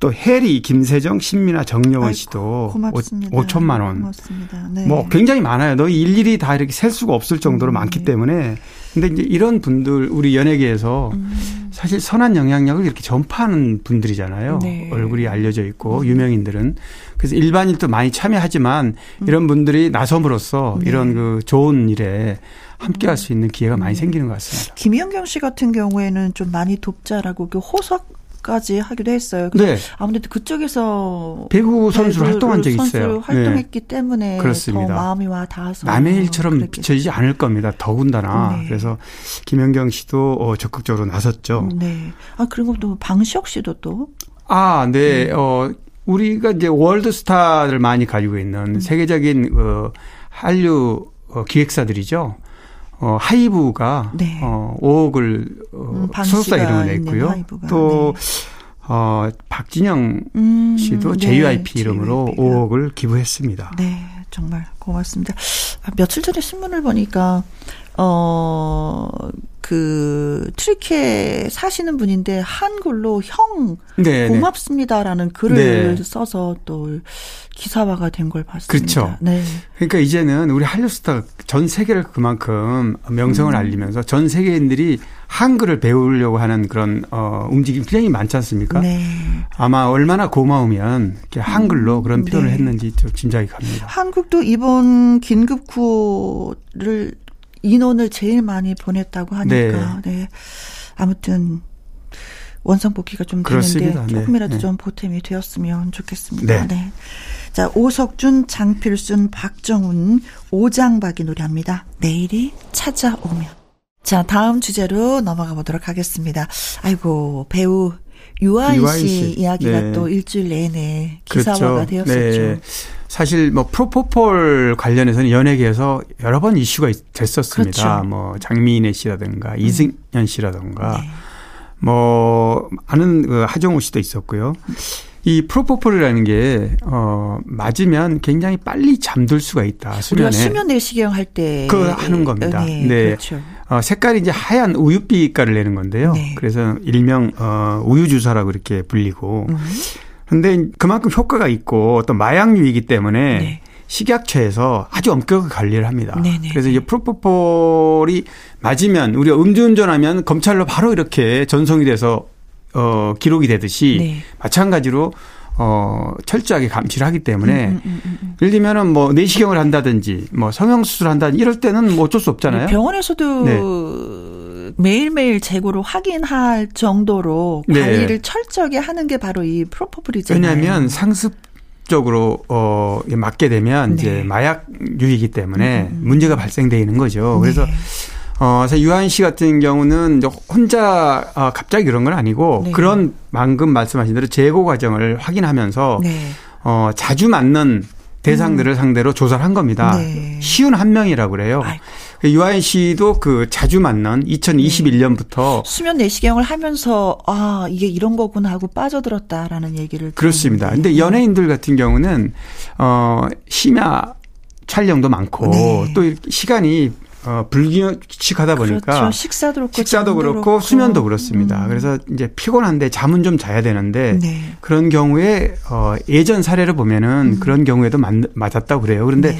또 해리, 김세정, 신민아, 정여원 씨도 고맙습니다. 5, 천만 원. 고맙습니다. 네. 뭐 굉장히 많아요. 너 일일이 다 이렇게 셀 수가 없을 정도로 음. 많기 때문에 근데 이제 이런 분들 우리 연예계에서 음. 사실 선한 영향력을 이렇게 전파하는 분들이잖아요. 네. 얼굴이 알려져 있고 음. 유명인들은 그래서 일반인도 많이 참여하지만 음. 이런 분들이 나섬으로써 네. 이런 그 좋은 일에 함께 할 수 있는 기회가 많이 음. 생기는 것 같습니다. 김연경 씨 같은 경우에는 좀 많이 돕자라고 그 호석 까지 하기도 했어요. 네. 아무래도 그쪽에서 배구 선수로 활동한 적이 있어요. 활동했기 네. 때문에 그렇습니다. 더 마음이 와 닿아서 남의 일처럼 비춰지지 않을 겁니다. 더군다나 네. 그래서 김연경 씨도 어, 적극적으로 나섰죠. 네. 아 그리고 또 방시혁 씨도 또 아, 네. 네. 어 우리가 이제 월드스타를 많이 가지고 있는 음. 세계적인 어 한류 어, 기획사들이죠. 어, 하이브가 네. 어, 5억을 어, 음, 소속사 이름을 냈고요. 또 네. 어, 박진영 음, 씨도 네. JYP 이름으로 JYP가. 5억을 기부했습니다. 네, 정말 고맙습니다. 아, 며칠 전에 신문을 보니까 어, 그, 트리케 사시는 분인데, 한글로 형, 네, 네. 고맙습니다라는 글을 네. 써서 또 기사화가 된 걸 봤습니다. 그렇죠. 네. 그러니까 이제는 우리 한류 스타 전 세계를 그만큼 명성을 음. 알리면서 전 세계인들이 한글을 배우려고 하는 그런 어 움직임 굉장히 많지 않습니까? 네. 아마 얼마나 고마우면 이렇게 한글로 음. 그런 표현을 네. 했는지 좀 짐작이 갑니다. 한국도 이번 긴급 구호를 인원을 제일 많이 보냈다고 하니까 네. 네. 아무튼 원상복귀가 좀 되는데 네. 조금이라도 네. 좀 보탬이 되었으면 좋겠습니다. 네. 네. 자, 오석준, 장필순, 박정훈, 오장박이 노래합니다. 내일이 찾아오면. 자, 다음 주제로 넘어가 보도록 하겠습니다. 아이고, 배우 유아인, 씨, 씨, 이야기가 네. 또 일주일 내내 기사화가 그렇죠. 되었었죠. 네. 사실 뭐 프로포폴 관련해서는 연예계에서 여러 번 이슈가 됐었습니다. 그렇죠. 뭐 장미인혜 씨라든가 음. 이승현 씨라든가 네. 뭐 아는 그 하정우 씨도 있었고요. 이 프로포폴이라는 게, 어, 맞으면 굉장히 빨리 잠들 수가 있다. 수면에. 우리가 수면 내시경 할 때. 그 하는 겁니다. 네. 네. 그렇죠. 어, 색깔이 이제 하얀 우유빛깔을 내는 건데요. 네. 그래서 일명, 어, 우유주사라고 이렇게 불리고. 음. 근데 그만큼 효과가 있고 어떤 마약류이기 때문에 네. 식약처에서 아주 엄격하게 관리를 합니다. 네네. 그래서 이제 프로포폴이 맞으면 우리가 음주운전하면 검찰로 바로 이렇게 전송이 돼서 어 기록이 되듯이 네. 마찬가지로 어 철저하게 감시를 하기 때문에 음, 음, 음, 음, 음. 예를 들면은 뭐 내시경을 한다든지 뭐 성형 수술을 한다든지 이럴 때는 뭐 어쩔 수 없잖아요. 병원에서도 네. 매일매일 재고를 확인할 정도로 네. 관리를 네. 철저하게 하는 게 바로 이 프로포폴이잖아요. 왜냐하면 상습 적으로 어 맞게 되면 네. 이제 마약류이기 때문에 음. 문제가 발생되는 거죠. 그래서 네. 어, 그래서 유한 씨 같은 경우는 혼자 어, 갑자기 그런 건 아니고 네. 그런 방금 말씀하신 대로 재고 과정을 확인하면서 네. 어, 자주 맞는 대상들을 음. 상대로 조사를 한 겁니다. 네. 쉬운 한 명이라고 그래요. 아이고. 유아인 씨도 그 자주 만난 2021년부터 네. 수면 내시경을 하면서 아 이게 이런 거구나 하고 빠져들었다라는 얘기를 그렇습니다. 들었는데. 근데 연예인들 같은 경우는 어 심야 촬영도 많고 네. 또 시간이 어, 불규칙하다 보니까 그렇죠. 식사도 그렇고 식사도 그렇고, 그렇고, 수면도 그렇습니다. 음. 그래서 이제 피곤한데 잠은 좀 자야 되는데 네. 그런 경우에 어, 예전 사례를 보면은 음. 그런 경우에도 맞, 맞았다고 그래요. 그런데 네.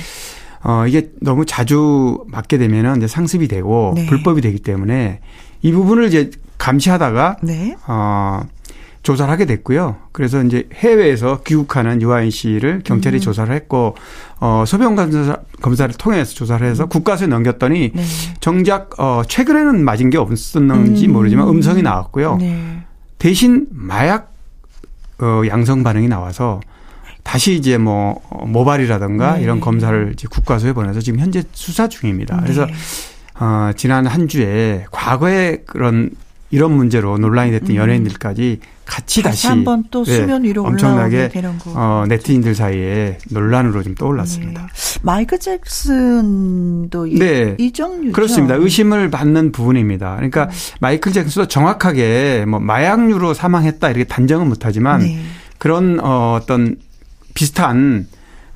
어, 이게 너무 자주 맞게 되면은 이제 상습이 되고 네. 불법이 되기 때문에 이 부분을 이제 감시하다가 네. 어, 조사를 하게 됐고요. 그래서 이제 해외에서 귀국하는 유아인 씨를 경찰이 음. 조사를 했고 어 소변 검사 검사를 통해서 조사를 해서 음. 국가서에 넘겼더니 네. 정작 어 최근에는 맞은 게 없었는지 음. 모르지만 음성이 나왔고요. 네. 대신 마약 어 양성 반응이 나와서 다시 이제 뭐 모발이라든가 네. 이런 검사를 이제 국가서에 보내서 지금 현재 수사 중입니다. 그래서 네. 어 지난 한 주에 과거에 그런 이런 문제로 논란이 됐던 음. 연예인들까지 같이 다시, 다시 한번 또 네, 수면 위로 네, 엄청나게 어, 네티즌들 사이에 논란으로 좀 떠올랐습니다. 네. 마이클 잭슨도 네. 이, 이 종류 그렇습니다. 의심을 받는 부분입니다. 그러니까 음. 마이클 잭슨도 정확하게 뭐 마약류로 사망했다 이렇게 단정은 못하지만 네. 그런 어, 어떤 비슷한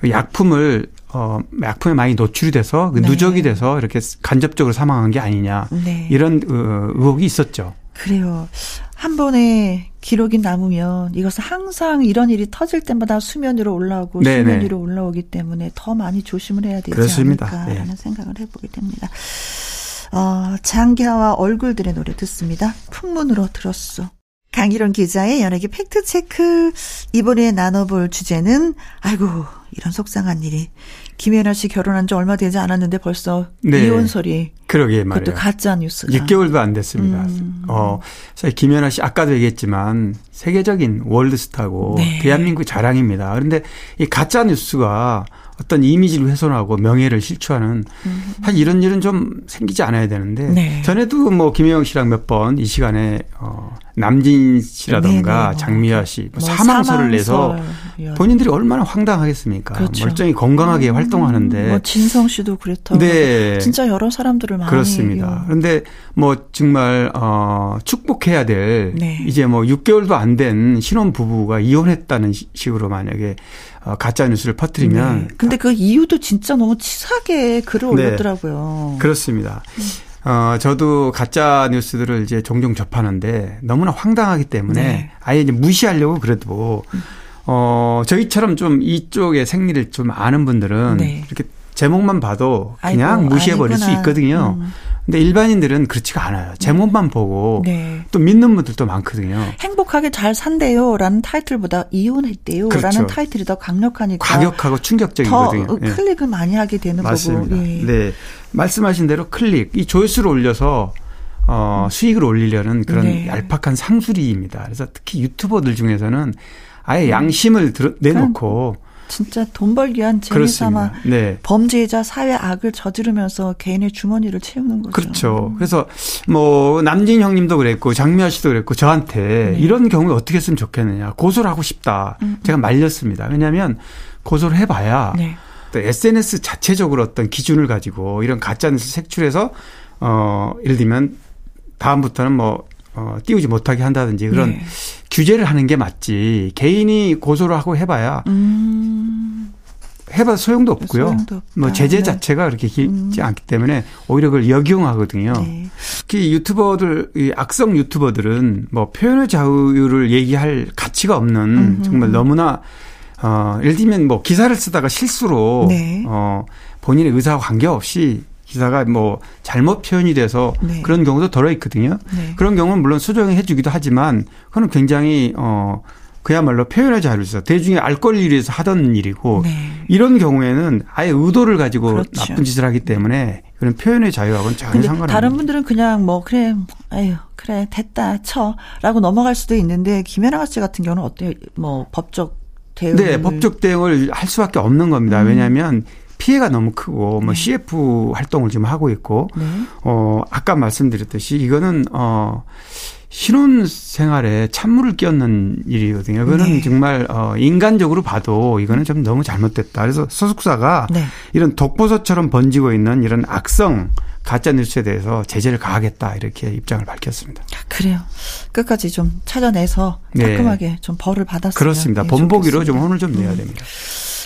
약품을 어, 약품에 많이 노출이 돼서 그 네. 누적이 돼서 이렇게 간접적으로 사망한 게 아니냐 네. 이런 어, 의혹이 있었죠. 그래요. 한 번에 기록이 남으면 이것은 항상 이런 일이 터질 때마다 수면 위로 올라오고 네네. 수면 위로 올라오기 때문에 더 많이 조심을 해야 되지 그렇습니다. 않을까라는 네. 생각을 해보게 됩니다. 어, 장기하와 얼굴들의 노래 듣습니다. 풍문으로 들었어. 강희론 기자의 연예계 팩트체크. 이번에 나눠볼 주제는, 아이고, 이런 속상한 일이. 김연아 씨 결혼한 지 얼마 되지 않았는데 벌써 네. 이혼 소리. 그러게 말이에요. 그것도 가짜 뉴스가. 6개월도 안 됐습니다. 음. 어, 사실 김연아 씨 아까도 얘기했지만 세계적인 월드스타고 네. 대한민국 자랑입니다. 그런데 이 가짜 뉴스가 어떤 이미지를 훼손하고 명예를 실추하는 음. 사실 이런 일은 좀 생기지 않아야 되는데 네. 전에도 뭐 김혜영 씨랑 몇 번 이 시간에 어 남진 씨라던가 네네. 장미아 씨뭐 뭐 사망설을 내서 본인들이 얼마나 황당하겠습니까? 그렇죠. 멀쩡히 건강하게 음. 활동하는데 뭐 진성 씨도 그랬다고 네. 진짜 여러 사람들을 많이 그렇습니다. 그런데 뭐 정말 어 축복해야 될 네. 이제 뭐 6개월도 안 된 신혼 부부가 이혼했다는 식으로 만약에 어, 가짜 뉴스를 퍼뜨리면. 네. 근데 그 이유도 진짜 너무 치사하게 글을 네. 올렸더라고요. 그렇습니다. 음. 어, 저도 가짜 뉴스들을 이제 종종 접하는데 너무나 황당하기 때문에 네. 아예 이제 무시하려고 그래도 음. 어, 저희처럼 좀 이쪽의 생리를 좀 아는 분들은 네. 이렇게 제목만 봐도 그냥 아이고, 무시해버릴 아니구나. 수 있거든요. 음. 근데 일반인들은 그렇지가 않아요. 제목만 보고 네. 또 믿는 분들도 많거든요. 행복하게 잘 산대요라는 타이틀보다 이혼했대요라는 그렇죠. 타이틀이 더 강력하니까 과격하고 충격적이거든요. 더 예. 클릭을 많이 하게 되는 맞습니다. 거고. 예. 네. 말씀하신 대로 클릭, 이 조회수를 올려서 어, 수익을 올리려는 그런 네. 얄팍한 상술이입니다. 그래서 특히 유튜버들 중에서는 아예 음. 양심을 들어, 내놓고 진짜 돈 벌기 위한 재미 삼아 네. 범죄자 사회 악을 저지르면서 개인의 주머니를 채우는 거죠. 그렇죠. 그래서 뭐 남진 형님도 그랬고 장미아 씨도 그랬고 저한테 네. 이런 경우에 어떻게 했으면 좋겠느냐 고소를 하고 싶다. 음. 제가 말렸습니다. 왜냐하면 고소를 해봐야 네. 또 SNS 자체적으로 어떤 기준을 가지고 이런 가짜뉴스 색출해서 어 예를 들면 다음부터는 뭐 어, 띄우지 못하게 한다든지 그런 네. 규제를 하는 게 맞지 개인이 고소를 하고 해봐야 음. 해봐 소용도 없고요. 소용도 뭐 제재 네. 자체가 그렇게 길지 음. 않기 때문에 오히려 그걸 역용하거든요. 네. 특히 유튜버들 이 악성 유튜버들은 뭐 표현의 자유를 얘기할 가치가 없는 음 정말 너무나 어 예를 들면 뭐 기사를 쓰다가 실수로 네. 어 본인의 의사와 관계없이 기사가 뭐 잘못 표현이 돼서 네. 그런 경우도 덜어 있거든요. 네. 그런 경우는 물론 수정해 주기도 하지만 그건 굉장히 어 그야말로 표현의 자유로서 대중의 알 권리를 위해서 하던 일이고 네. 이런 경우에는 아예 의도를 가지고 그렇죠. 나쁜 짓을 하기 때문에 그런 표현의 자유하고는 전혀 상관없는 다른 분들은 그냥 뭐 그래 아유 그래 됐다 쳐라고 넘어갈 수도 있는데 김연아 씨 같은 경우는 어때 뭐 법적 대응 네, 법적 대응을 할 수밖에 없는 겁니다. 음. 왜냐하면 피해가 너무 크고 뭐 네. CF 활동을 지금 하고 있고 네. 어 아까 말씀드렸듯이 이거는 어 신혼 생활에 찬물을 끼얹는 일이거든요. 그거는 네. 정말 어 인간적으로 봐도 이거는 좀 너무 잘못됐다. 그래서 소속사가 네. 이런 독보소처럼 번지고 있는 이런 악성 가짜 뉴스에 대해서 제재를 가하겠다 이렇게 입장을 밝혔습니다. 아, 그래요. 끝까지 좀 찾아내서 깔끔하게 네. 좀 벌을 받았으면 그렇습니다. 본보기로 좀 혼을 좀 내야 음. 됩니다.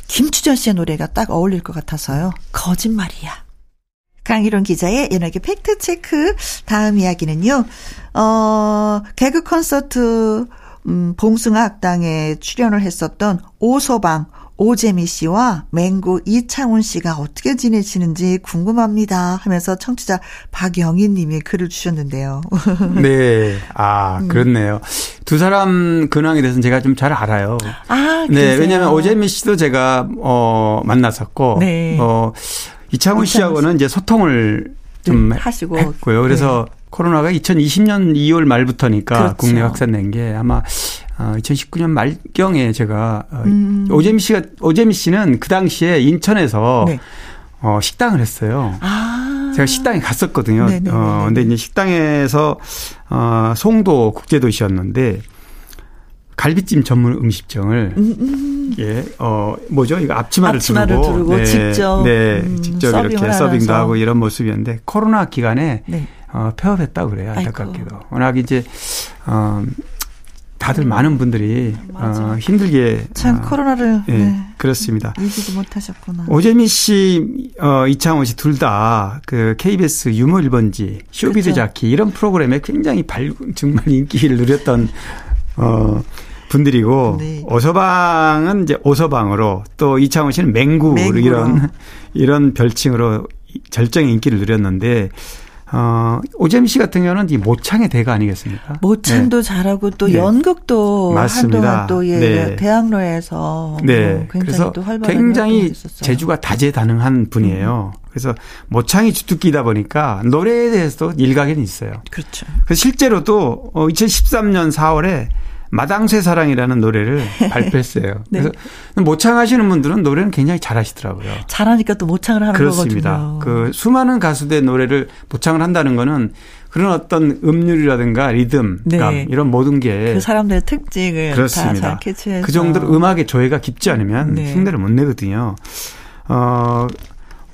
김추전 씨의 노래가 딱 어울릴 것 같아서요. 거짓말이야. 강희론 기자의 연예계 팩트체크. 다음 이야기는요, 어, 개그 콘서트, 음, 봉숭아 악당에 출연을 했었던 오소방, 오재미 씨와 맹구 이창훈 씨가 어떻게 지내시는지 궁금합니다 하면서 청취자 박영희 님이 글을 주셨는데요. 네. 아, 음. 그렇네요. 두 사람 근황에 대해서는 제가 좀 잘 알아요. 아, 네. 왜냐하면 오재미 씨도 제가 어 만났었고 네. 어 이창훈 씨하고는 이제 소통을 좀 네, 하시고 했고요. 그래서 네. 코로나가 2020년 2월 말부터니까 그렇죠. 국내 확산된 게 아마 2019년 어, 말경에 제가 어, 음. 오재미 씨가 오재미 씨는 그 당시에 인천에서 네. 어 식당을 했어요. 아. 제가 식당에 갔었거든요. 네네네네. 어 근데 이제 식당에서 어 송도 국제도시였는데 갈비찜 전문 음식점을 음, 음. 예, 어 뭐죠? 이거 앞치마를, 앞치마를 두르고, 두르고 네, 직접 네, 음, 직접 이렇게 서빙도 하고 이런 모습이었는데 코로나 기간에 네. 어 폐업했다고 그래요. 안타깝게도. 워낙 이제 어 다들 많은 분들이 어, 힘들게 참 어, 코로나를 예, 네. 그렇습니다. 이기지 못하셨구나. 오재미 씨, 어, 이창원 씨 둘 다 그 KBS 유머 1번지 쇼비디오 그렇죠. 자키 이런 프로그램에 굉장히 발 정말 인기를 누렸던 어 분들이고 네. 오서방은 이제 오서방으로 또 이창원 씨는 맹구 맹구로. 이런 이런 별칭으로 절정의 인기를 누렸는데 어, 오재미 씨 같은 경우는 이 모창의 대가 아니겠습니까? 모창도 네. 잘하고 또 네. 연극도 맞습니다. 한동안 또 예, 네. 대학로에서 네. 그래서 굉장히 재주가 다재다능한 분이에요. 음. 그래서 모창이 주특기다 보니까 노래에 대해서도 일각에는 있어요. 그렇죠. 그래서 실제로도 2013년 어, 4월에 마당새 사랑이라는 노래를 발표했어요. 네. 그래서 모창 하시는 분들은 노래는 굉장히 잘하시더라고요. 잘하니까 또 모창을 하는 그렇습니다. 거거든요. 그 수많은 가수들의 노래를 모창을 한다는 거는 그런 어떤 음률이라든가 리듬감 네. 이런 모든 게 그 사람들의 특징을 그렇습니다. 다 캐치해서 그 정도로 음악의 조예가 깊지 않으면 네. 흉내를 못 내거든요. 어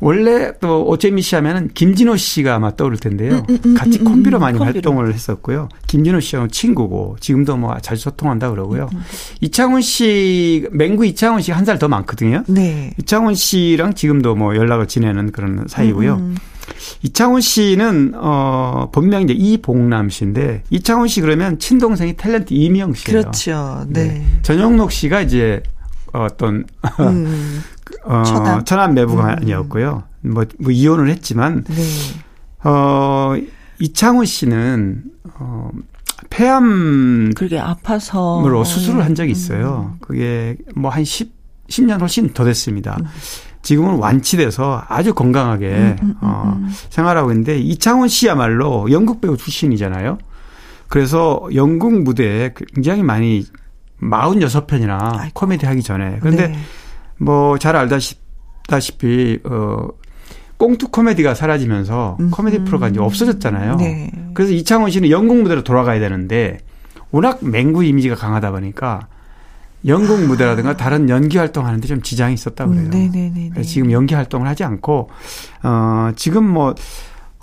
원래 또 오재미 씨 하면은 김진호 씨가 아마 떠오를 텐데요. 음, 음, 음, 같이 음, 음, 콤비로 많이 콤비로. 활동을 했었고요. 김진호 씨하고 친구고 지금도 뭐 자주 소통한다 그러고요. 음, 이창훈 씨, 맹구 이창훈 씨한살 더 많거든요. 네. 이창훈 씨랑 지금도 뭐 연락을 지내는 그런 사이고요. 이창훈 씨는 어 본명이 이제 이봉남 씨인데 이창훈 씨 그러면 친동생이 탤런트 이미영 씨예요. 그렇죠. 네. 네. 전용록 씨가 이제 어떤 음. 어, 천안. 천안 매부관이었고요. 음. 뭐, 뭐 이혼을 했지만 네. 어 이창훈 씨는 어 폐암 그게 아파서 으로 수술을 한 적이 있어요. 음. 그게 뭐 한 10, 10년 훨씬 더 됐습니다. 음. 지금은 완치돼서 아주 건강하게 음, 어, 음. 생활하고 있는데 이창훈 씨야말로 연극 배우 출신이잖아요. 그래서 연극 무대에 굉장히 많이 46편이나 아이고. 코미디 하기 전에. 그런데 네. 뭐잘 알다시피 어 꽁투 코미디가 사라지면서 음. 코미디 프로가 이제 없어졌잖아요. 네. 그래서 이창원 씨는 연극 무대로 돌아가야 되는데 워낙 맹구 이미지가 강하다 보니까 연극 아. 무대라든가 다른 연기 활동하는데 좀 지장이 있었다 그래요. 네네네. 그래서 지금 연기 활동을 하지 않고 어 지금 뭐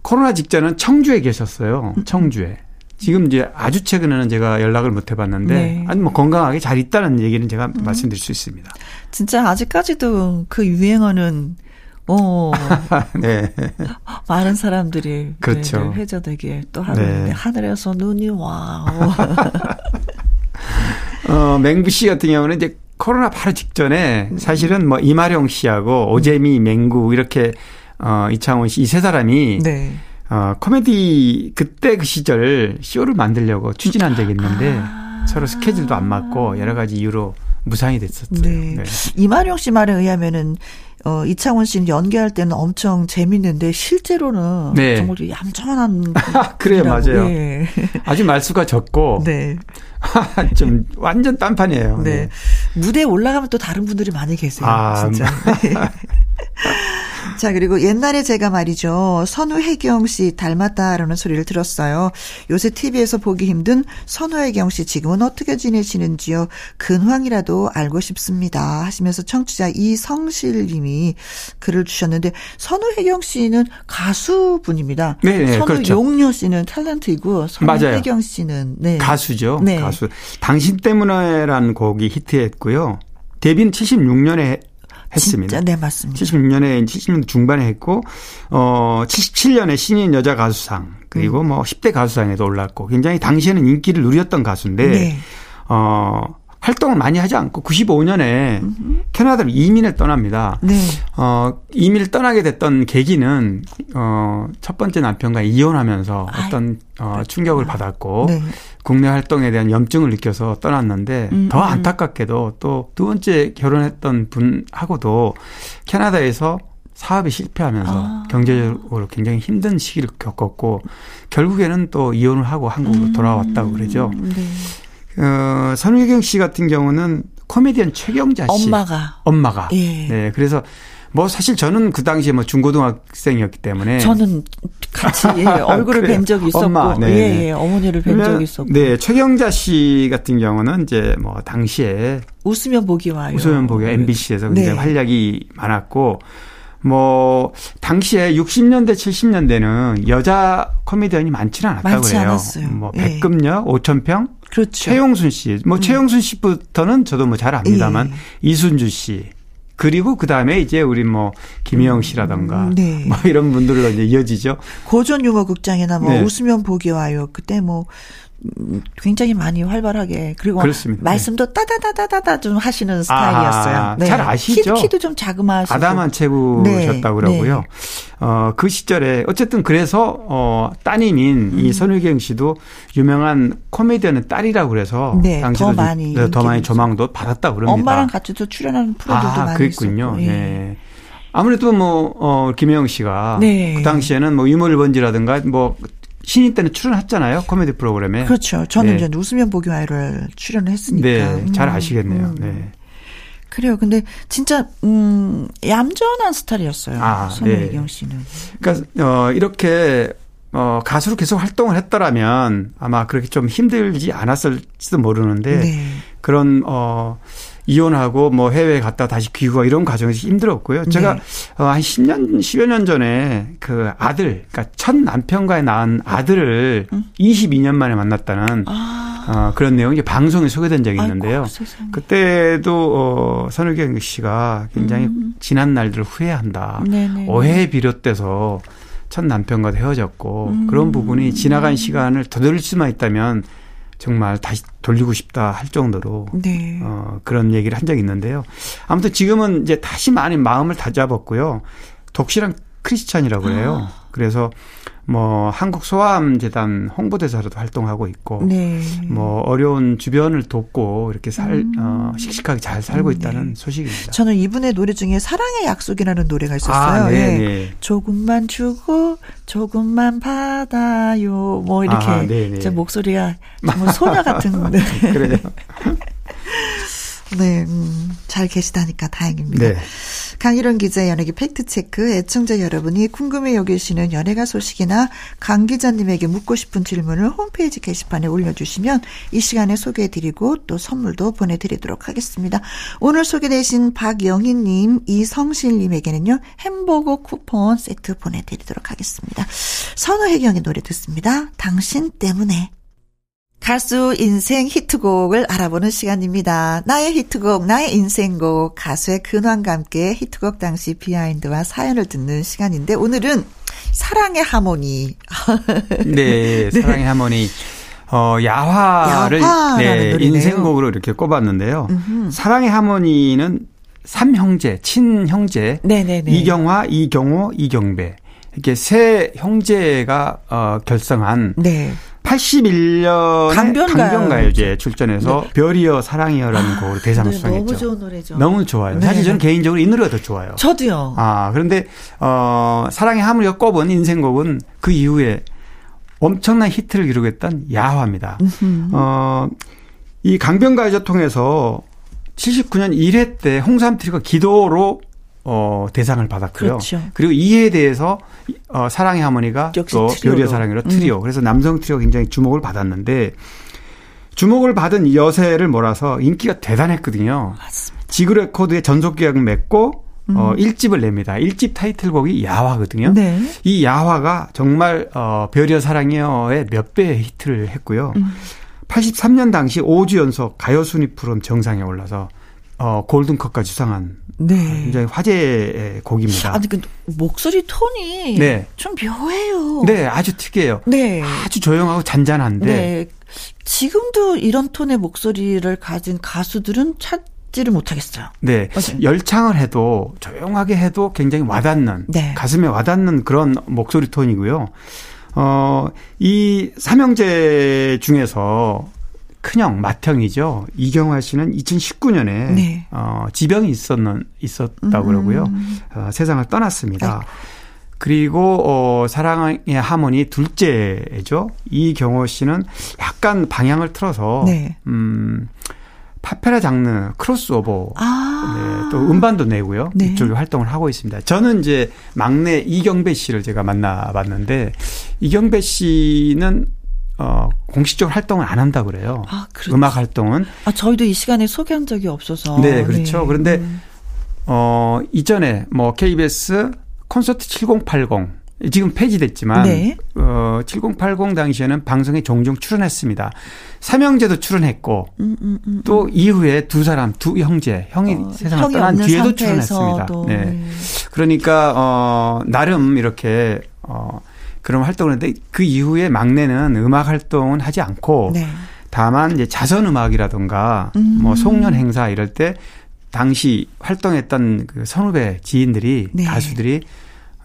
코로나 직전은 청주에 계셨어요. 음. 청주에. 지금 이제 아주 최근에는 제가 연락을 못 해봤는데 네. 아니 뭐 건강하게 잘 있다는 얘기는 제가 음. 말씀드릴 수 있습니다. 진짜 아직까지도 그 유행어는 어 네. 많은 사람들이 그렇죠. 네, 회자되게 또 하는데 네. 하늘에서 눈이 와. 어 맹구 씨 같은 경우는 이제 코로나 바로 직전에 사실은 뭐 이마령 씨하고 오재미, 맹구 이렇게 어 이창훈 씨 이 세 사람이 네. 어, 코미디 그때 그 시절 쇼를 만들려고 추진한 적이 있는데 아. 서로 스케줄도 안 맞고 여러 가지 이유로 무상이 됐었어요. 네. 네. 이마룡 씨 말에 의하면은 어, 이창원 씨는 연기할 때는 엄청 재밌는데 실제로는 네. 정말 얌전한 그래요, 맞아요. 네. 아주 말수가 적고 네. 좀 완전 딴판이에요. 네. 네. 무대에 올라가면 또 다른 분들이 많이 계세요. 아, 진짜. 네. 자, 그리고 옛날에 제가 말이죠. 선우혜경 씨 닮았다라는 소리를 들었어요. 요새 TV에서 보기 힘든 선우혜경 씨 지금은 어떻게 지내시는지요? 근황이라도 알고 싶습니다. 하시면서 청취자 이성실 님이 글을 주셨는데 선우혜경 씨는 가수분입니다. 네, 네 선우용녀 그렇죠. 씨는 탤런트이고 선우혜경 씨는 네. 가수죠. 네. 가수. 당신 때문에라는 곡이 히트했고요. 데뷔는 76년에 했습니다. 진짜, 네, 맞습니다. 76년에 70년 중반에 했고 어 77년에 신인 여자 가수상 그리고 음. 뭐 10대 가수상에도 올랐고 굉장히 당시에는 인기를 누렸던 가수인데 네. 어 활동을 많이 하지 않고 95년에 음흠. 캐나다로 이민을 떠납니다. 네. 어, 이민을 떠나게 됐던 계기는 어, 첫 번째 남편과 이혼하면서 어떤 어, 충격을 받았고 네. 국내 활동에 대한 염증을 느껴서 떠났는데 음, 더 음. 안타깝게도 또 두 번째 결혼했던 분하고도 캐나다에서 사업이 실패하면서 아. 경제적으로 굉장히 힘든 시기를 겪었고 결국에는 또 이혼을 하고 한국으로 음. 돌아왔다고 그러죠. 네. 어, 선우경 씨 같은 경우는 코미디언 최경자 씨. 엄마가. 엄마가. 예. 네. 그래서 뭐 사실 저는 그 당시에 뭐 중고등학생이었기 때문에 저는 같이 예, 얼굴을 뵌 적이 있었고 엄마, 네, 예, 네. 예, 어머니를 뵌 적이 있었고 네 최경자 씨 같은 경우는 이제 뭐 당시에 웃으면 보기 와요 웃으면 보기 와 MBC에서 굉장히 네. 활약이 많았고 뭐 당시에 60년대 70년대는 여자 코미디언이 많지는 않았다고 많지 그래요. 않았어요. 뭐 예. 백금역, 오천평, 그렇죠. 최용순 씨, 뭐 음. 최용순 씨부터는 저도 뭐 잘 압니다만 예. 이순주 씨. 그리고 그 다음에 이제 우리 뭐 김희영 씨라던가 음, 네. 뭐 이런 분들로 이제 이어지죠. 고전 유머 극장이나 뭐 네. 웃으면 보기 와요. 그때 뭐 굉장히 많이 활발하게 그리고 그렇습니다. 말씀도 네. 따다다다다다 좀 하시는 스타일이었어요. 아, 네. 잘 아시죠? 키, 도좀 자그마하시고 아담한 체구셨다고 네. 그러고요. 네. 어, 그 시절에 어쨌든 그래서 어, 따님인 음. 이 선우경 씨도 유명한 코미디언의 딸이라고 그래서 네, 더 많이 네, 더 많이 조망도 받았다고 그럽니다. 엄마랑 같이도 출연하는 프로들도 아, 많이 그랬군요. 있었고. 예. 네. 아무래도 뭐, 어, 김혜영 씨가 네. 그 당시에는 뭐 유머를 번지라든가 뭐 신인 때는 출연했잖아요. 코미디 프로그램에. 그렇죠. 저는 네. 이제 웃으면 보기 와이를 출연을 했으니까. 네. 잘 음, 아시겠네요. 음. 네. 그래요. 근데 진짜 음 얌전한 스타일이었어요. 아, 손혜경 네. 씨는. 그러니까 어 이렇게 어 가수로 계속 활동을 했더라면 아마 그렇게 좀 힘들지 않았을지도 모르는데 네. 그런 어 이혼하고 뭐 해외에 갔다 다시 귀국하 이런 과정에서 힘들었고요. 제가 네. 어, 한 10년, 10여 년 전에 그 아들, 그러니까 첫 남편과의 낳은 아들을 음. 22년 만에 만났다는 아. 어, 그런 내용이 방송에 소개된 적이 있는데요. 아이고, 그때도 어, 선우경 씨가 굉장히 음. 지난 날들을 후회한다. 네네. 오해에 비롯돼서 첫 남편과 헤어졌고 음. 그런 부분이 지나간 시간을 되돌릴 수만 있다면 정말 다시 돌리고 싶다 할 정도로 네. 어, 그런 얘기를 한 적이 있는데요. 아무튼 지금은 이제 다시 많이 마음을 다잡았고요. 독실한 크리스찬이라고 그래요. 아. 그래서 뭐 한국 소아암 재단 홍보대사로도 활동하고 있고 네. 뭐 어려운 주변을 돕고 이렇게 살 음. 어, 씩씩하게 잘 살고 음, 있다는 네. 소식입니다. 저는 이분의 노래 중에 사랑의 약속이라는 노래가 있었어요. 아, 네, 예. 네. 조금만 주고 조금만 받아요. 뭐 이렇게 아, 네, 제 목소리가 정말 소녀 같은 그래요. 네, 음, 잘 계시다니까 다행입니다. 네. 강일원 기자 연예계 팩트체크 애청자 여러분이 궁금해 여기시는 연예가 소식이나 강 기자님에게 묻고 싶은 질문을 홈페이지 게시판에 올려주시면 이 시간에 소개해드리고 또 선물도 보내드리도록 하겠습니다. 오늘 소개되신 박영희님, 이성실님에게는요 햄버거 쿠폰 세트 보내드리도록 하겠습니다. 선우혜경의 노래 듣습니다. 당신 때문에. 가수 인생 히트곡을 알아보는 시간입니다. 나의 히트곡, 나의 인생곡, 가수의 근황과 함께 히트곡 당시 비하인드와 사연을 듣는 시간인데 오늘은 사랑의 하모니. 네, 네, 사랑의 하모니. 어, 야화를 네, 인생곡으로 이렇게 꼽았는데요. 음흠. 사랑의 하모니는 삼형제, 친형제. 네네네. 이경화, 이경호, 이경배. 이렇게 세 형제가 어, 결성한 네. 81년에 강변가요제 출전해서 네. 별이여 사랑이여라는 아, 곡으로 대상을 네, 수상했죠. 너무 좋은 노래죠. 너무 좋아요. 네. 사실 저는 개인적으로 이 노래가 더 좋아요. 저도요. 아 그런데 어 사랑의 하모니가 꼽은 인생곡은 그 이후에 엄청난 히트를 기록했던 야화입니다. 어이 강변가요제 통해서 79년 1회 때 홍삼트리오가 기도로 어, 대상을 받았고요. 그렇죠. 그리고 이에 대해서 어, 사랑의 하모니가 또 별이여 사랑이여로 트리오. 음. 그래서 남성 트리오 굉장히 주목을 받았는데 주목을 받은 여세를 몰아서 인기가 대단했거든요. 맞습니다. 지구 레코드에 전속 계약을 맺고 음. 어, 1집을 냅니다. 1집 타이틀곡이 야화거든요. 네. 이 야화가 정말 어, 별이여 사랑이여의 몇 배의 히트를 했고요. 음. 83년 당시 5주 연속 가요 순위 프롬 정상에 올라서 어, 골든컵까지 수상한 네. 굉장히 화제의 곡입니다. 아니, 그 목소리 톤이 네. 좀 묘해요. 네, 아주 특이해요. 네. 아주 조용하고 잔잔한데. 네. 지금도 이런 톤의 목소리를 가진 가수들은 찾지를 못하겠어요. 네. 맞아요. 열창을 해도 조용하게 해도 굉장히 와닿는 네. 가슴에 와닿는 그런 목소리 톤이고요. 어, 이 삼형제 중에서 큰형 맏형이죠. 이경화 씨는 2019년에 네. 어, 지병이 있었는 있었다 고 그러고요. 음. 어, 세상을 떠났습니다. 아이고. 그리고 어 사랑의 하모니 둘째죠. 이경호 씨는 약간 방향을 틀어서 네. 음 파페라 장르 크로스오버 아. 네, 또 음반도 내고요. 네. 이쪽에 활동을 하고 있습니다. 저는 이제 막내 이경배 씨를 제가 만나봤는데 이경배 씨는 어, 공식적으로 활동을 안 한다 그래요. 아, 그렇죠. 음악 활동은. 아, 저희도 이 시간에 소개한 적이 없어서. 네, 그렇죠. 네. 그런데, 음. 어, 이전에 뭐 KBS 콘서트 7080 지금 폐지됐지만 네. 어 7080 당시에는 방송에 종종 출연했습니다. 삼형제도 출연했고 음, 음, 음, 또 음. 이후에 두 사람 두 형제 형이 어, 세상을 떠난 뒤에도 출연했습니다. 네. 네. 그러니까 어 나름 이렇게 어 그런 활동을 했는데 그 이후에 막내는 음악 활동은 하지 않고 네. 다만 이제 자선 음악이라든가 음. 뭐 송년 행사 이럴 때 당시 활동했던 그 선후배 지인들이 네. 가수들이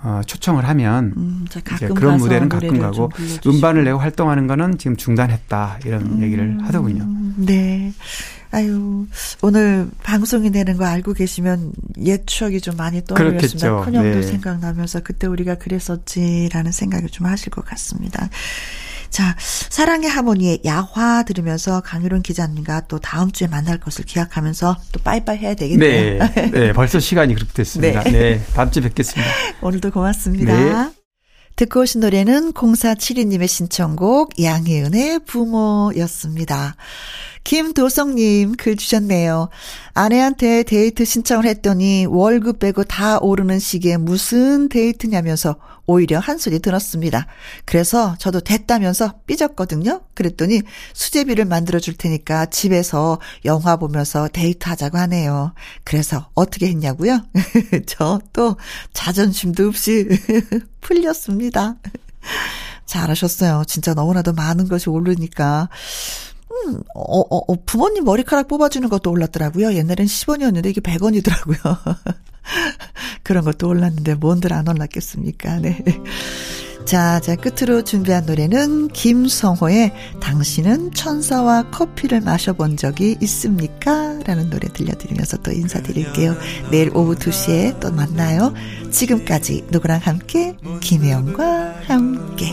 어, 초청을 하면 음, 그런 무대는 가끔 가고 음반을 내고 활동하는 거는 지금 중단했다 이런 음, 얘기를 하더군요. 네. 아유, 오늘 방송이 되는 거 알고 계시면 옛 추억이 좀 많이 떠오르겠습니다. 큰형도 네. 생각나면서 그때 우리가 그랬었지라는 생각을 좀 하실 것 같습니다. 자, 사랑의 하모니의 야화 들으면서 강유론 기자님과 또 다음 주에 만날 것을 기약하면서 또 빠이빠이 해야 되겠네요. 네. 네 벌써 시간이 그렇게 됐습니다. 네. 네. 다음 주에 뵙겠습니다. 오늘도 고맙습니다. 네. 듣고 오신 노래는 0472님의 신청곡 양혜은의 부모였습니다. 김도성님 글 주셨네요. 아내한테 데이트 신청을 했더니 월급 빼고 다 오르는 시기에 무슨 데이트냐면서 오히려 한 소리 들었습니다. 그래서 저도 됐다면서 삐졌거든요. 그랬더니 수제비를 만들어 줄 테니까 집에서 영화 보면서 데이트 하자고 하네요. 그래서 어떻게 했냐고요? 저 또 자존심도 없이 풀렸습니다. 잘하셨어요. 진짜 너무나도 많은 것이 오르니까. 음, 어, 어, 어, 부모님 머리카락 뽑아주는 것도 올랐더라고요. 옛날엔 10원이었는데 이게 100원이더라고요. 그런 것도 올랐는데 뭔들 안 올랐겠습니까? 네. 자, 자, 끝으로 준비한 노래는 김성호의 당신은 천사와 커피를 마셔본 적이 있습니까? 라는 노래 들려드리면서 또 인사드릴게요. 내일 오후 2시에 또 만나요. 지금까지 누구랑 함께? 김혜영과 함께.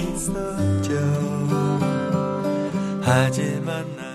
하지만